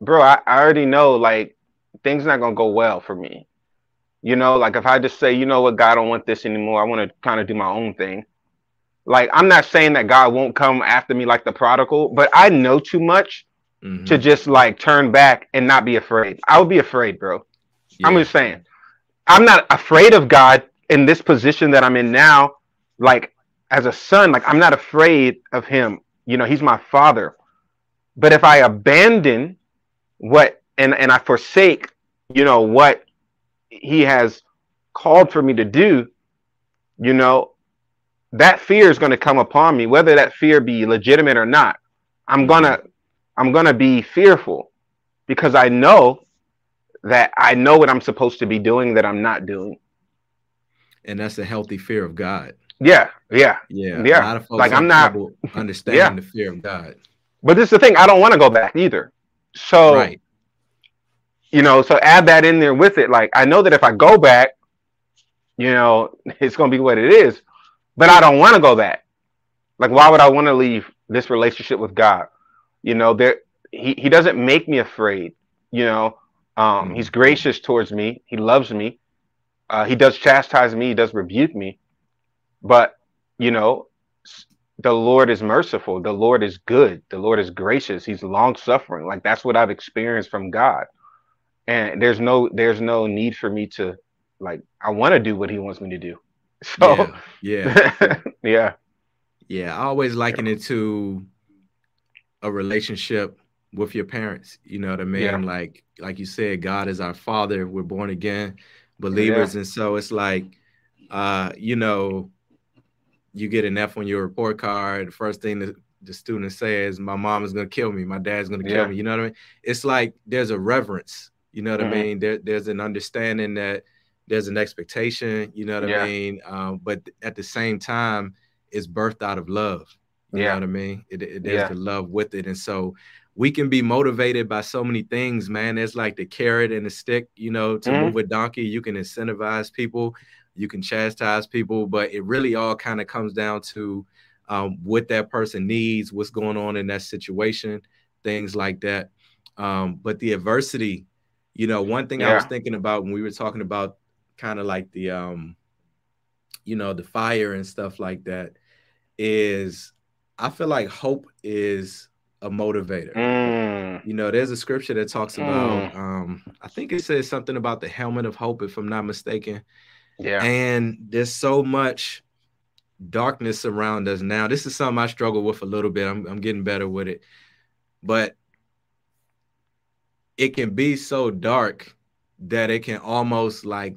bro, I, I already know like things not gonna go well for me. You know, like if I just say, you know what, God, I don't want this anymore. I want to kind of do my own thing. Like I'm not saying that God won't come after me like the prodigal, but I know too much mm-hmm. to just like turn back and not be afraid. I would be afraid, bro. Yeah. I'm just saying. I'm not afraid of God in this position that I'm in now. Like as a son, like I'm not afraid of him. You know, he's my father. But if I abandon what and and I forsake, you know, what he has called for me to do, you know, that fear is going to come upon me, whether that fear be legitimate or not. I'm gonna, I'm gonna be fearful because I know that I know what I'm supposed to be doing that I'm not doing. And that's a healthy fear of God. Yeah, yeah, yeah, yeah. like I'm not understanding yeah. the fear of God. But this is the thing. I don't want to go back either. So right you know, so add that in there with it. Like I know that if I go back, you know, it's gonna be what it is, but I don't want to go back. Like, why would I want to leave this relationship with God? You know, there he, he doesn't make me afraid. You know, um, mm-hmm. he's gracious towards me. He loves me. Uh, he does chastise me. He does rebuke me. But you know, the Lord is merciful. The Lord is good. The Lord is gracious. He's long suffering. Like that's what I've experienced from God and there's no there's no need for me to like I want to do what he wants me to do. So yeah, yeah, yeah. yeah. I always liken it to a relationship with your parents. You know what I mean? Yeah. Like like you said, God is our Father. We're born again believers, yeah. and so it's like, uh, you know, you get an F on your report card. The first thing that the student says, "My mom is gonna kill me. My dad's gonna kill yeah. me." You know what I mean? It's like there's a reverence you know what mm-hmm. I mean? There, there's an understanding that there's an expectation. You know what yeah. I mean? Um, but at the same time, it's birthed out of love. You yeah. know what I mean? It, it, there's yeah. the love with it, and so we can be motivated by so many things, man. There's like the carrot and the stick. You know, to mm-hmm. move a donkey, you can incentivize people, you can chastise people, but it really all kind of comes down to um, what that person needs, what's going on in that situation, things like that. Um, but the adversity you know, one thing yeah. I was thinking about when we were talking about kind of like the um, you know, the fire and stuff like that is I feel like hope is a motivator. Mm. You know, there's a scripture that talks about mm. um, I think it says something about the helmet of hope, if I'm not mistaken. Yeah. And there's so much darkness around us now. This is something I struggle with a little bit. I'm, I'm getting better with it. But it can be so dark that it can almost like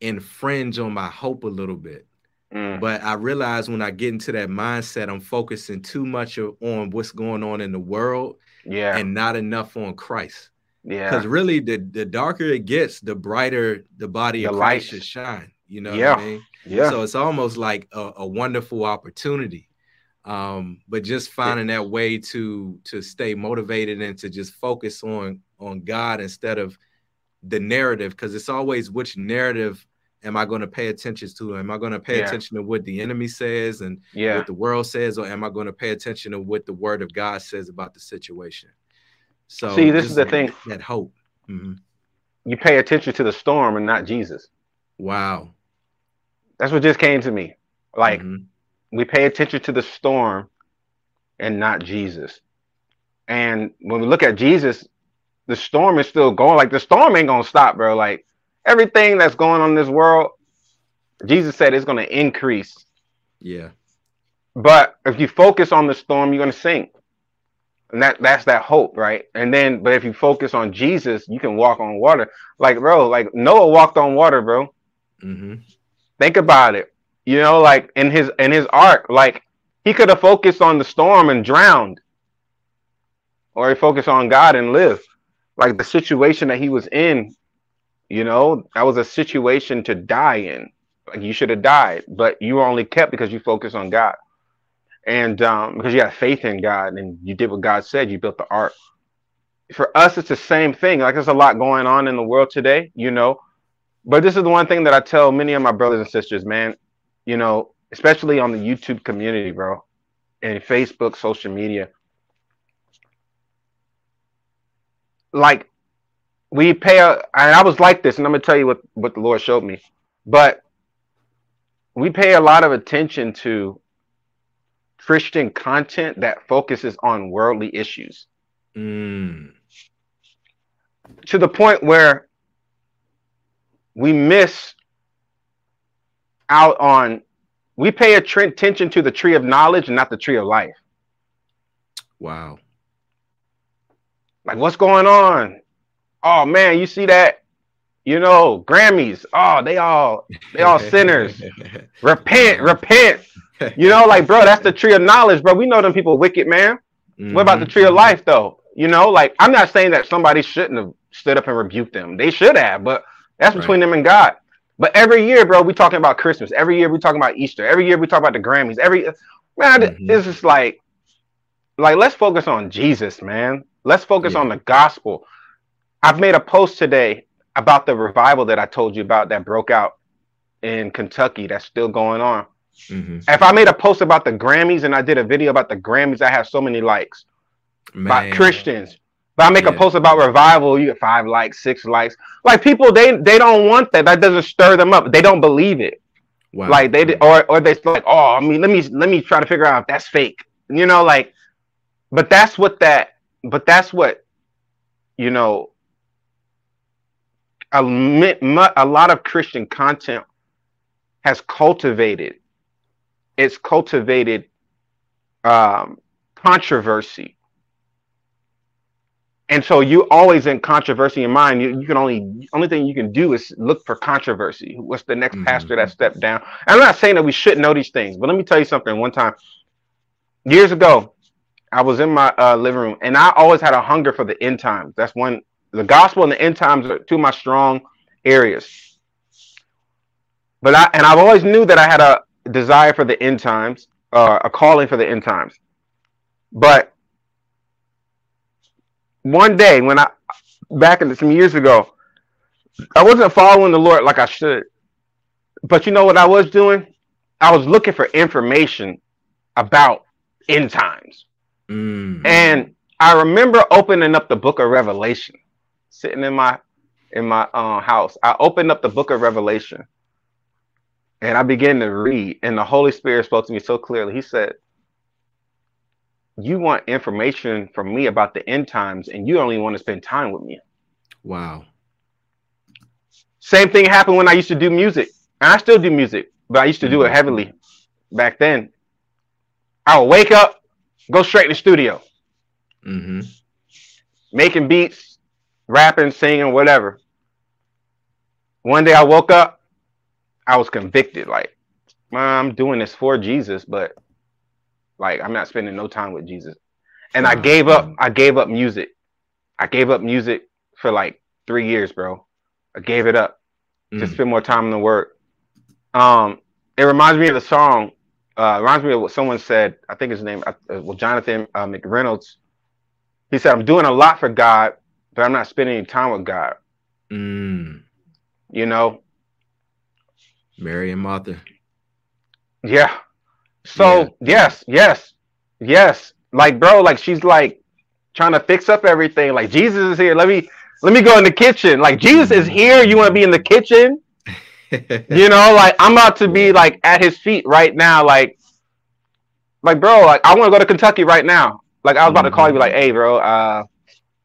infringe on my hope a little bit. Mm. But I realize when I get into that mindset, I'm focusing too much on what's going on in the world, yeah, and not enough on Christ. Yeah, because really, the the darker it gets, the brighter the body the of Christ should shine. You know yeah. I mean? Yeah. So it's almost like a, a wonderful opportunity um, but just finding that way to to stay motivated and to just focus on on God instead of the narrative because it's always which narrative am I going to pay attention to? Am I going to pay yeah. attention to what the enemy says and yeah. what the world says, or am I going to pay attention to what the word of God says about the situation? So see, this is the thing that hope. Mm-hmm. You pay attention to the storm and not Jesus. Wow, that's what just came to me. Like mm-hmm we pay attention to the storm and not Jesus. And when we look at Jesus, the storm is still going. Like the storm ain't gonna stop, bro. Like everything that's going on in this world, Jesus said it's going to increase. Yeah. But if you focus on the storm, you're going to sink. And that that's that hope, right? And then, but if you focus on Jesus, you can walk on water. Like, bro, like Noah walked on water, bro. Mm-hmm. Think about it. You know, like in his in his ark, like he could have focused on the storm and drowned, or he focused on God and lived. Like the situation that he was in, you know, that was a situation to die in. Like you should have died, but you were only kept because you focused on God and um, because you had faith in God and you did what God said, you built the ark. For us, it's the same thing. Like there's a lot going on in the world today, you know. But this is the one thing that I tell many of my brothers and sisters, man. You know, especially on the YouTube community, bro, and Facebook, social media. Like we pay a, and I was like this, and I'm gonna tell you what what the Lord showed me. But we pay a lot of attention to Christian content that focuses on worldly issues. Mm. To the point where we miss out on, we pay attention to the tree of knowledge and not the tree of life. Wow. Like, what's going on? Oh man, you see that? You know, Grammys. Oh, they all they all sinners. repent, repent you know, like, bro, that's the tree of knowledge, bro. We know them people wicked, man. Mm-hmm. What about the tree of life, though? You know, like, I'm not saying that somebody shouldn't have stood up and rebuked them. They should have, but that's between right. them and God. But every year, bro, we talking about Christmas. Every year we talking about Easter. Every year we talk about the Grammys. Every man, mm-hmm. it's just like, like let's focus on Jesus, man. Let's focus yeah. on the gospel. I've made a post today about the revival that I told you about that broke out in Kentucky. That's still going on. Mm-hmm. If I made a post about the Grammys and I did a video about the Grammys, I have so many likes. Man. By Christians. If I make yeah. a post about revival, you get five likes, six likes. Like people, they they don't want that. That doesn't stir them up. They don't believe it. Wow. Like they or or they like, oh, I mean, let me let me try to figure out if that's fake. You know, like, but that's what that. But that's what, you know, a, a lot of Christian content has cultivated it's cultivated um, controversy. And so you always in controversy in mind. You, you can only only thing you can do is look for controversy. What's the next mm-hmm. pastor that stepped down? I'm not saying that we shouldn't know these things, but let me tell you something. One time, years ago, I was in my uh, living room, and I always had a hunger for the end times. That's one. The gospel and the end times are two of my strong areas. But I and I've always knew that I had a desire for the end times, uh, a calling for the end times. But one day, when I back in some years ago, I wasn't following the Lord like I should. But you know what I was doing? I was looking for information about end times. Mm. And I remember opening up the book of Revelation, sitting in my in my uh, house. I opened up the book of Revelation and I began to read, and the Holy Spirit spoke to me so clearly. He said, You want information from me about the end times, and you only want to spend time with me. Wow. Same thing happened when I used to do music. And I still do music, but I used to do it mm-hmm. heavily back then. I would wake up, go straight to the studio, mm-hmm. making beats, rapping, singing, whatever. One day I woke up, I was convicted. Like, I'm doing this for Jesus, but like I'm not spending no time with Jesus. And I gave up. I gave up music. I gave up music for like three years, bro. I gave it up mm. to spend more time in the Word. Um, it reminds me of the song. Uh, reminds me of what someone said. I think his name, uh, well, Jonathan uh, McReynolds. He said, "I'm doing a lot for God, but I'm not spending any time with God." Mm. You know, Mary and Martha. Yeah. So yeah. yes, yes, yes. Like, bro, like she's like trying to fix up everything. Like Jesus is here. Let me let me go in the kitchen. Like Jesus is here. You want to be in the kitchen? you know, like I'm about to be like at his feet right now. Like, like, bro, like I want to go to Kentucky right now. Like I was about mm-hmm. to call you, like, hey, bro, uh,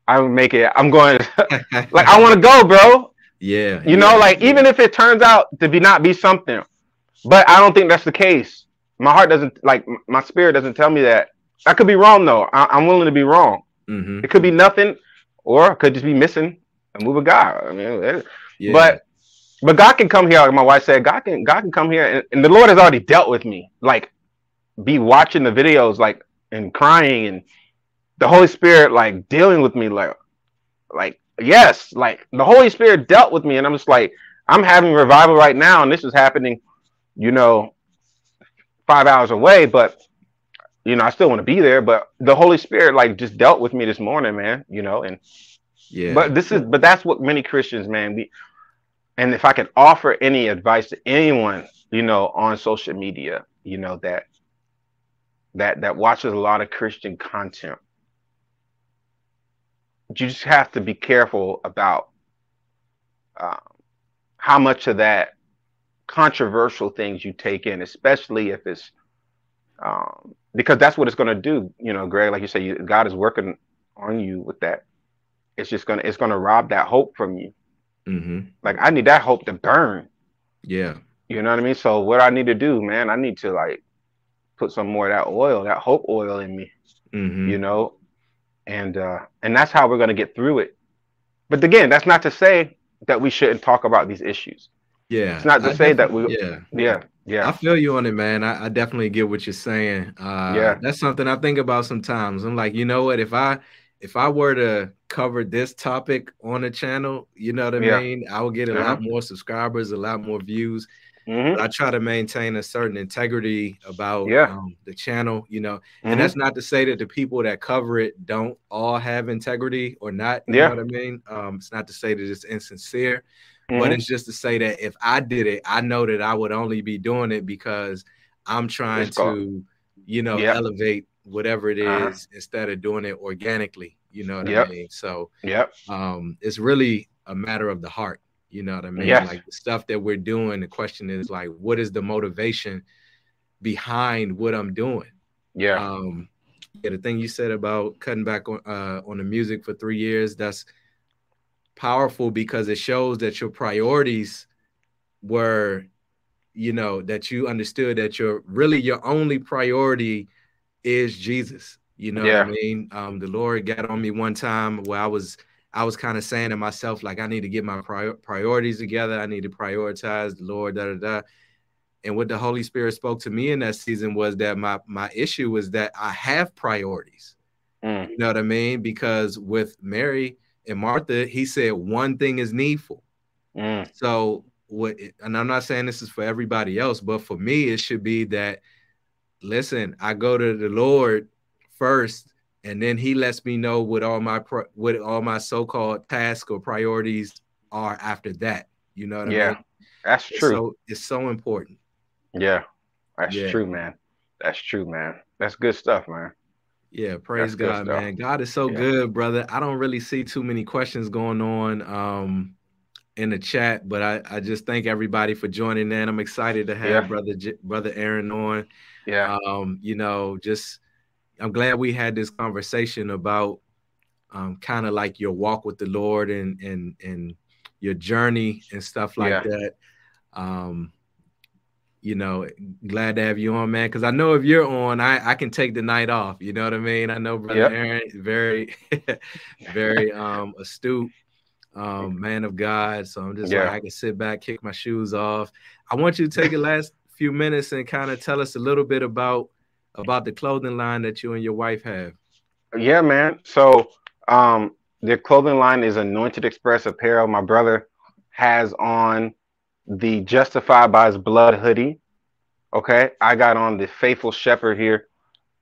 I'm making it. I'm going. like I want to go, bro. Yeah. You yeah, know, like even if it turns out to be not be something, but I don't think that's the case. My heart doesn't like my spirit doesn't tell me that. I could be wrong though. I, am willing to be wrong. Mm-hmm. It could be nothing, or it could just be missing a move of God. I mean, yeah. but but God can come here. Like my wife said, God can God can come here, and, and the Lord has already dealt with me. Like, be watching the videos, like and crying, and the Holy Spirit like dealing with me, like like yes, like the Holy Spirit dealt with me, and I'm just like I'm having revival right now, and this is happening, you know, five hours away, but you know, I still want to be there, but the Holy Spirit like just dealt with me this morning, man, you know, and yeah. But this is but that's what many Christians, man, we and if I could offer any advice to anyone, you know, on social media, you know, that that that watches a lot of Christian content, you just have to be careful about um, how much of that controversial things you take in, especially if it's um, because that's what it's going to do. You know, Greg, like you say, you, God is working on you with that. It's just gonna it's gonna rob that hope from you. Mm-hmm. Like I need that hope to burn. Yeah. You know what I mean? So what I need to do, man, I need to like put some more of that oil, that hope oil in me. Mm-hmm. You know, and uh and that's how we're gonna get through it. But again, that's not to say that we shouldn't talk about these issues. Yeah. It's not to I say that we yeah. Yeah. Yeah. I feel you on it, man. I, I definitely get what you're saying. Uh yeah. that's something I think about sometimes. I'm like, you know what, if I if I were to cover this topic on the channel, you know what I yeah. mean? I would get a yeah. lot more subscribers, a lot more views. Mm-hmm. I try to maintain a certain integrity about yeah. um, the channel, you know, mm-hmm. and that's not to say that the people that cover it don't all have integrity or not. You yeah. know what I mean? Um, it's not to say that it's insincere, mm-hmm. but it's just to say that if I did it, I know that I would only be doing it because I'm trying to, you know, yep. elevate whatever it is uh-huh. uh-huh. instead of doing it organically. You know what yep. I mean? So, yep. Um, it's really a matter of the heart. You know what I mean? Yes. Like the stuff that we're doing, the question is like, what is the motivation behind what I'm doing? Yeah. Um, yeah, the thing you said about cutting back on uh, on the music for three years, that's powerful because it shows that your priorities were, you know, that you understood that your really your only priority is Jesus. You know yeah. what I mean? Um, the Lord got on me one time where I was I was kind of saying to myself, like, I need to get my prior- priorities together. I need to prioritize the Lord, da da da. And what the Holy Spirit spoke to me in that season was that my my issue was that I have priorities. Mm. You know what I mean? Because with Mary and Martha, he said one thing is needful. Mm. So what and I'm not saying this is for everybody else, but for me, it should be that listen, I go to the Lord first and then he lets me know what all my pro- what all my so-called tasks or priorities are after that. You know what yeah, I mean? That's true. So it's so important. Yeah, that's yeah. true, man. That's true, man. That's good stuff, man. Yeah, praise that's God, man. God is so yeah. good, brother. I don't really see too many questions going on um in the chat, but I, I just thank everybody for joining in. I'm excited to have yeah. brother brother Aaron on. Yeah. Um, you know, just I'm glad we had this conversation about um, kind of like your walk with the Lord and and and your journey and stuff like yeah. that. Um, you know, glad to have you on, man. Because I know if you're on, I I can take the night off. You know what I mean? I know brother yep. Aaron very very um astute um man of God. So I'm just yeah. like I can sit back, kick my shoes off. I want you to take the last few minutes and kind of tell us a little bit about about the clothing line that you and your wife have. Yeah, man. So um, the clothing line is Anointed Express Apparel. My brother has on the Justified by His Blood hoodie. Okay, I got on the Faithful Shepherd here,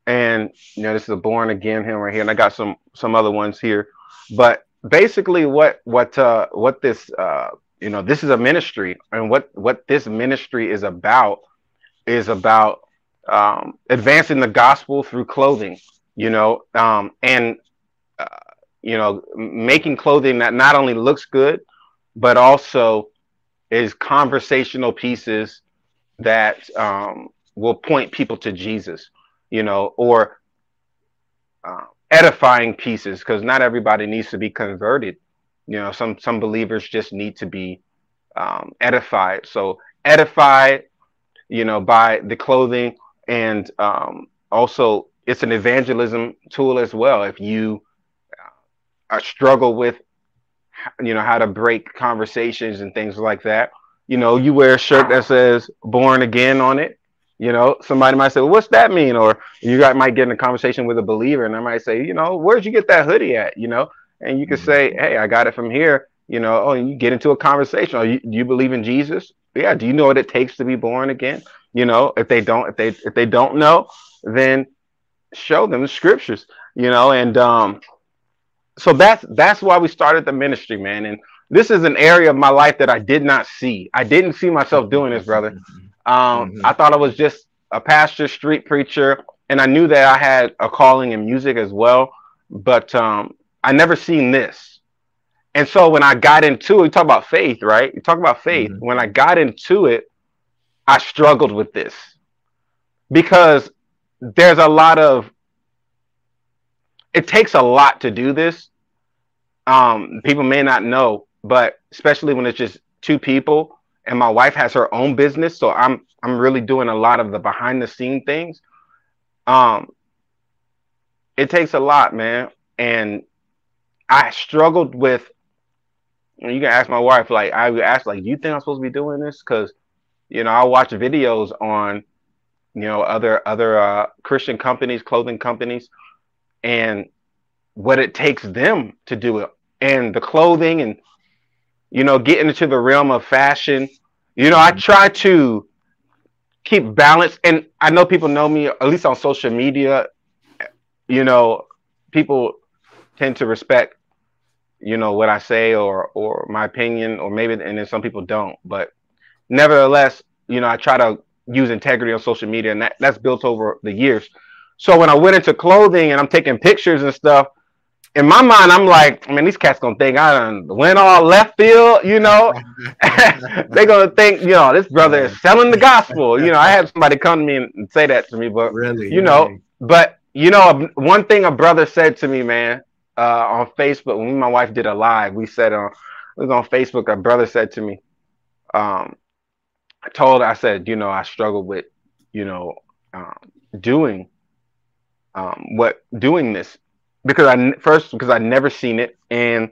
and you know this is a Born Again him right here, and I got some some other ones here. But basically, what what uh, what this uh, you know this is a ministry, and what what this ministry is about is about um, advancing the gospel through clothing, you know, um, and uh, you know, making clothing that not only looks good, but also is conversational pieces that um, will point people to Jesus, you know, or uh, edifying pieces because not everybody needs to be converted. You know, some some believers just need to be um, edified. So edify, you know, by the clothing, and um, also it's an evangelism tool as well. If you uh, struggle with, you know, how to break conversations and things like that, you know, you wear a shirt that says "Born Again" on it. You know, somebody might say, well, "What's that mean?" Or you guys might get in a conversation with a believer, and I might say, "You know, where'd you get that hoodie at?" You know, and you can mm-hmm. say, "Hey, I got it from here." You know, oh, you get into a conversation. Oh, you, do you believe in Jesus? Yeah. Do you know what it takes to be born again? You know, if they don't, if they if they don't know, then show them the scriptures. You know, and um, so that's that's why we started the ministry, man. And this is an area of my life that I did not see. I didn't see myself doing this, brother. Um, mm-hmm. I thought I was just a pastor, street preacher, and I knew that I had a calling in music as well. But um, I never seen this. And so when I got into it, you talk about faith, right? You talk about faith. Mm-hmm. When I got into it, I struggled with this because there's a lot of it takes a lot to do this. Um, people may not know, but especially when it's just two people and my wife has her own business, so I'm I'm really doing a lot of the behind the scene things. Um, it takes a lot, man, and I struggled with. You can ask my wife, like I would ask, like, do you think I'm supposed to be doing this? Because, you know, I watch videos on, you know, other other uh, Christian companies, clothing companies, and what it takes them to do it, and the clothing and you know, getting into the realm of fashion. You know, I mm-hmm. try to keep balance. And I know people know me, at least on social media, you know, people tend to respect, you know, what I say or or my opinion, or maybe and then some people don't. But nevertheless, you know, I try to use integrity on social media and that, that's built over the years. So when I went into clothing and I'm taking pictures and stuff, in my mind, I'm like, I mean, these cats gonna think I done went all left field, you know. they gonna think, you know, this brother is selling the gospel. You know, I had somebody come to me and say that to me, but really, you know, really? but you know, one thing a brother said to me, man, uh, on Facebook when my wife did a live, we said on uh, it was on Facebook. A brother said to me, um, I told, I said, you know, I struggled with, you know, um, doing um, what doing this because I first because I never seen it and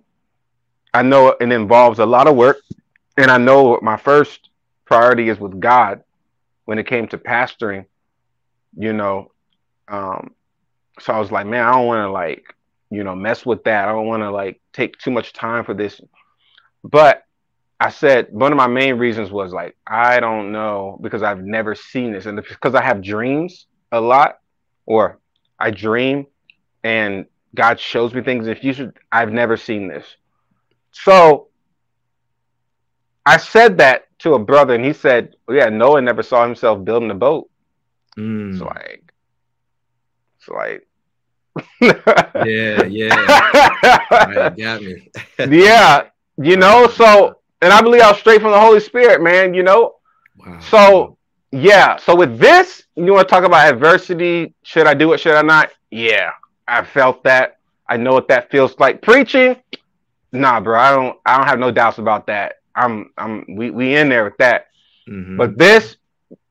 I know it involves a lot of work and I know my first priority is with God when it came to pastoring, you know. Um, so I was like, man, I don't want to like, you know, mess with that. I don't want to like take too much time for this. But I said one of my main reasons was like, I don't know because I've never seen this. And because I have dreams a lot, or I dream and God shows me things in the future. I've never seen this. So I said that to a brother, and he said, well, "Yeah, Noah never saw himself building a boat." Mm. It's like, it's like, yeah, yeah, right, got me. yeah, you know. So, and I believe I was straight from the Holy Spirit, man. You know. Wow. So, yeah. So with this, you want to talk about adversity? Should I do it? Should I not? Yeah. I felt that. I know what that feels like. Preaching, nah, bro. I don't. I don't have no doubts about that. I'm. I'm. We we in there with that. Mm-hmm. But this,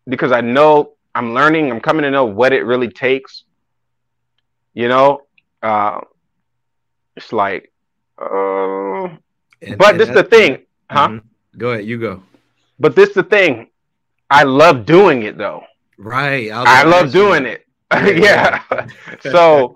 because I know I'm learning. I'm coming to know what it really takes. You know, uh, it's like. Uh, and, but and this is the thing, huh? Mm-hmm. Go ahead. You go. But this is the thing. I love doing it though. Right. I love doing it. yeah. so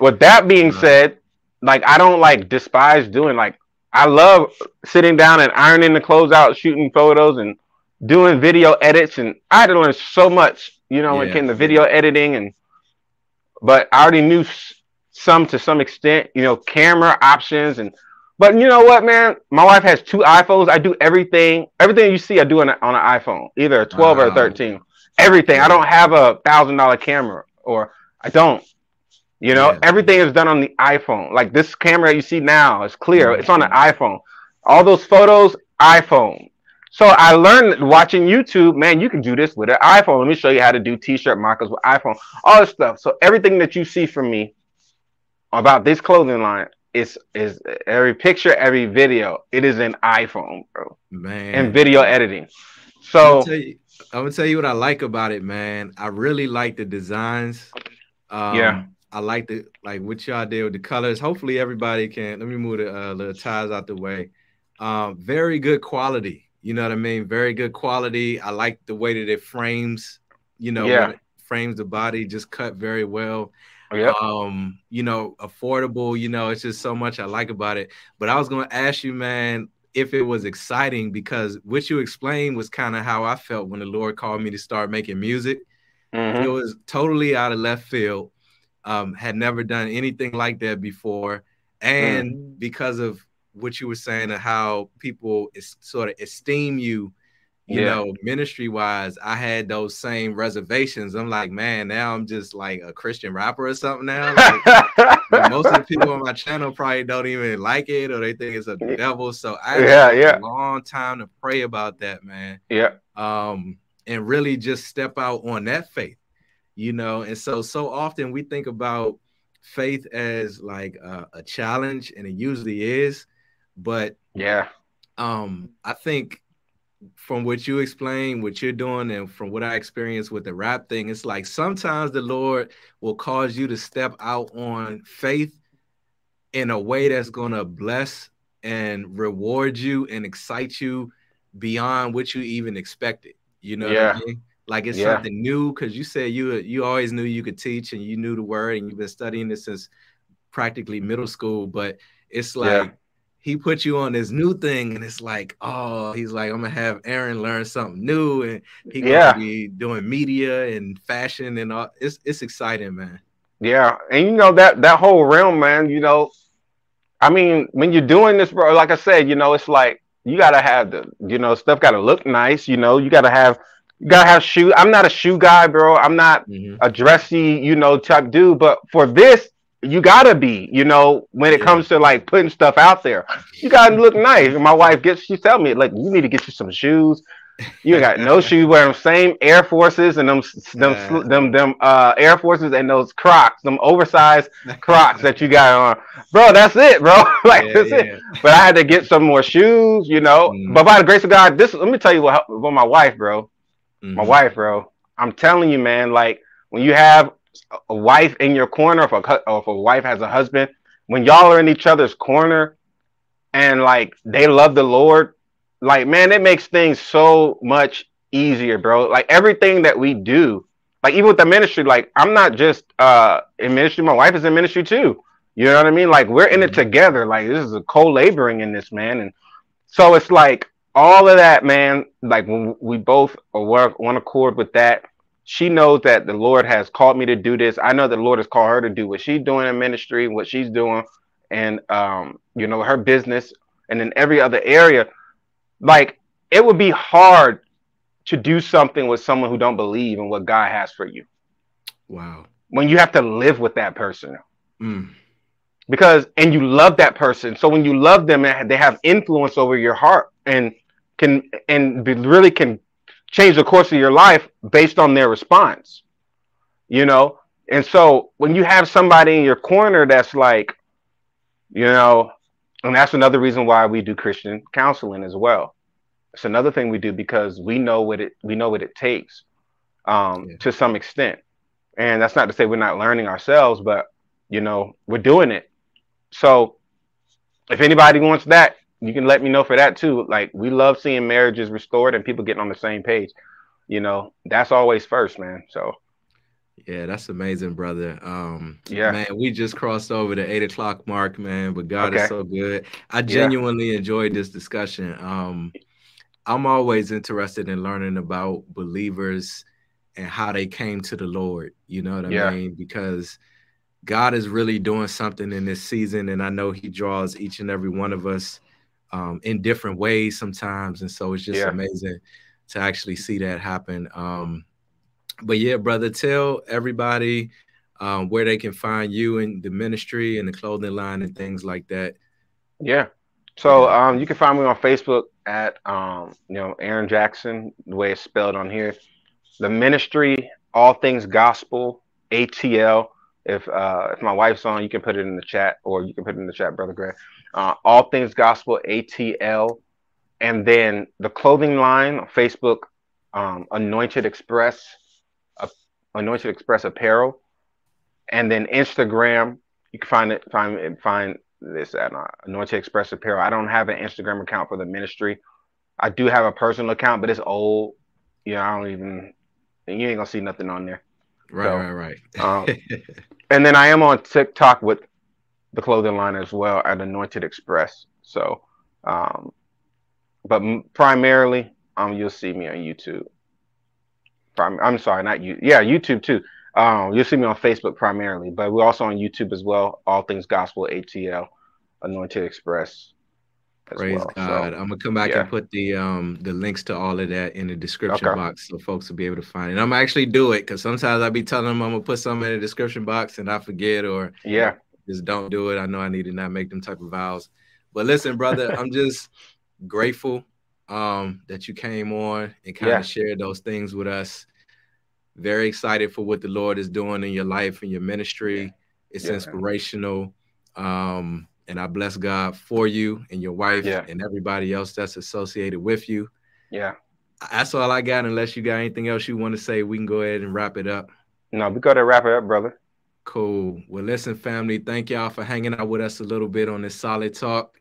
with that being said, like I don't like despise doing like I love sitting down and ironing the clothes out, shooting photos and doing video edits and I had to learn so much, you know, yeah. when it came to video editing and but I already knew some to some extent, you know, camera options and but you know what, man? My wife has two iPhones. I do everything. Everything you see, I do on, a, on an iPhone, either a 12 wow. or a 13. Everything. I don't have a thousand dollar camera, or I don't. You know, yeah. everything is done on the iPhone. Like this camera you see now is clear. It's on an iPhone. All those photos, iPhone. So I learned watching YouTube, man, you can do this with an iPhone. Let me show you how to do t-shirt markers with iPhone, all this stuff. So everything that you see from me about this clothing line is is every picture, every video. It is an iPhone, bro. Man. And video editing. So I'm gonna, tell you what I like about it, man. I really like the designs. Um, yeah. I like the like what y'all did with the colors. Hopefully everybody can. Let me move the uh, the ties out the way. Um, very good quality. You know what I mean? Very good quality. I like the way that it frames. You know, yeah. frames the body just cut very well. Yep. Um, you know, affordable. You know, it's just so much I like about it. But I was gonna ask you, man, if it was exciting because what you explained was kind of how I felt when the Lord called me to start making music. Mm-hmm. It was totally out of left field um, had never done anything like that before. And mm. because of what you were saying of how people is, sort of esteem you, you yeah. know, ministry wise, I had those same reservations. I'm like, man, now I'm just like a Christian rapper or something now. Like, most of the people on my channel probably don't even like it or they think it's a devil. So I yeah, yeah. a long time to pray about that, man. Yeah. Um, and really just step out on that faith you know and so so often we think about faith as like a, a challenge and it usually is but yeah um i think from what you explain what you're doing and from what i experienced with the rap thing it's like sometimes the lord will cause you to step out on faith in a way that's to bless and reward you and excite you beyond what you even expected you know yeah. I mean? like it's yeah. something new because you said you you always knew you could teach and you knew the word and you've been studying this since practically middle school but it's like yeah. He put you on this new thing and it's like oh he's like i'm gonna have aaron learn something new and he gonna yeah. be doing media and fashion and all it's it's exciting man yeah and you know that that whole realm man you know i mean when you're doing this bro like i said you know it's like you gotta have the you know stuff gotta look nice you know you gotta have you gotta have shoe. I'm not a shoe guy, bro. I'm not mm-hmm. a dressy, you know, type dude. But for this, you gotta be, you know, when it yeah. comes to like putting stuff out there, you gotta look nice. And my wife gets, she tell me like, you need to get you some shoes. You got no shoes. Wear them same Air Forces and them them yeah. them them uh Air Forces and those Crocs, them oversized Crocs that you got on, bro. That's it, bro. like yeah, that's it. But I had to get some more shoes, you know. Mm-hmm. But by the grace of God, this let me tell you what, what my wife, bro mm-hmm. my wife, bro. I'm telling you, man. Like when you have a wife in your corner, if a or if a wife has a husband, when y'all are in each other's corner, and like they love the Lord, like man, it makes things so much easier, bro. Like everything that we do, like even with the ministry, like I'm not just uh in ministry, my wife is in ministry too. You know what I mean? Like we're in it mm-hmm. together. Like this is a co-laboring in this, man. And so it's like all of that, man, like when we both work one accord with that, she knows that the Lord has called me to do this. I know the Lord has called her to do what she's doing in ministry, what she's doing, and um, you know, her business, and in every other area. Like it would be hard to do something with someone who don't believe in what God has for you. Wow. When you have to live with that person. Mm. Because and you love that person. So when you love them and they have influence over your heart and can and really can change the course of your life based on their response you know? And so when you have somebody in your corner that's like you know and that's another reason why we do christian counseling as well. It's another thing we do because we know what it we know what it takes um, yeah. to some extent. And that's not to say we're not learning ourselves but you know we're doing it. So if anybody wants that you can let me know for that too. Like we love seeing marriages restored and people getting on the same page. You know, that's always first, man. So yeah, that's amazing, brother. Um, yeah, man, we just crossed over the eight o'clock mark, man. But God okay. is so good. I genuinely yeah. enjoyed this discussion. Um, I'm always interested in learning about believers and how they came to the Lord. You know what I yeah. mean? Because God is really doing something in this season, and I know He draws each and every one of us um, in different ways sometimes. And so it's just yeah. amazing to actually see that happen. Um, but yeah, brother, tell everybody um, where they can find you in the ministry and the clothing line and things like that. Yeah. So um, you can find me on Facebook at um, you know Aaron Jackson, the way it's spelled on here. The ministry, all things gospel, ATL. If uh, if my wife's on, you can put it in the chat, or you can put it in the chat, brother Greg uh, All Things Gospel ATL, and then the clothing line Facebook, um, Anointed Express, uh, Anointed Express Apparel, and then Instagram. You can find it find find this at uh, Anointed Express Apparel. I don't have an Instagram account for the ministry. I do have a personal account, but it's old. You know, I don't even. You ain't gonna see nothing on there. Right, so, right, right. um, and then I am on TikTok with the clothing line as well at Anointed Express. So, um, but primarily, um, you'll see me on YouTube. Prim- I'm sorry, not you. Yeah, YouTube too. Um, you'll see me on Facebook primarily, but we're also on YouTube as well. All things gospel ATL, Anointed Express. Praise well. God. So, I'm gonna come back yeah. and put the um the links to all of that in the description okay. box so folks will be able to find it. I'm actually do it because sometimes I be telling them I'm gonna put something in the description box and I forget or yeah, just don't do it. I know I need to not make them type of vows. But listen, brother, I'm just grateful um that you came on and kind yeah. of shared those things with us. Very excited for what the Lord is doing in your life and your ministry. It's yeah, inspirational. Um and I bless God for you and your wife yeah. and everybody else that's associated with you. Yeah. That's all I got. Unless you got anything else you want to say, we can go ahead and wrap it up. No, we got to wrap it up, brother. Cool. Well, listen, family, thank y'all for hanging out with us a little bit on this solid talk.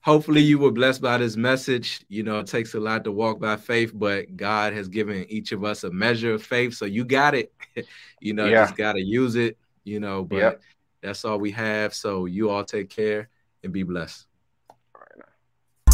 Hopefully, you were blessed by this message. You know, it takes a lot to walk by faith, but God has given each of us a measure of faith. So you got it. you know, yeah. just got to use it, you know, but yep. That's all we have. So you all take care and be blessed.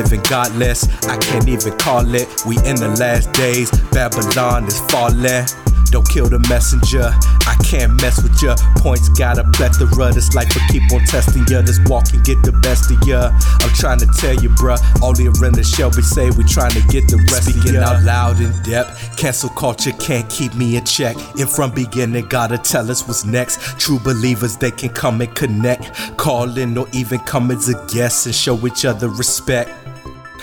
living godless, I can't even call it. We in the last days, Babylon is falling. Don't kill the messenger. I can't mess with ya. Points got a plethora. This life will keep on testing ya. This walk can get the best of ya. I'm trying to tell you, bruh. Only around the Shelby say we trying to get the rest Speaking of ya. out loud in depth. Cancel culture can't keep me in check. And from beginning, gotta tell us what's next. True believers, they can come and connect. Call in or even come as a guest and show each other respect.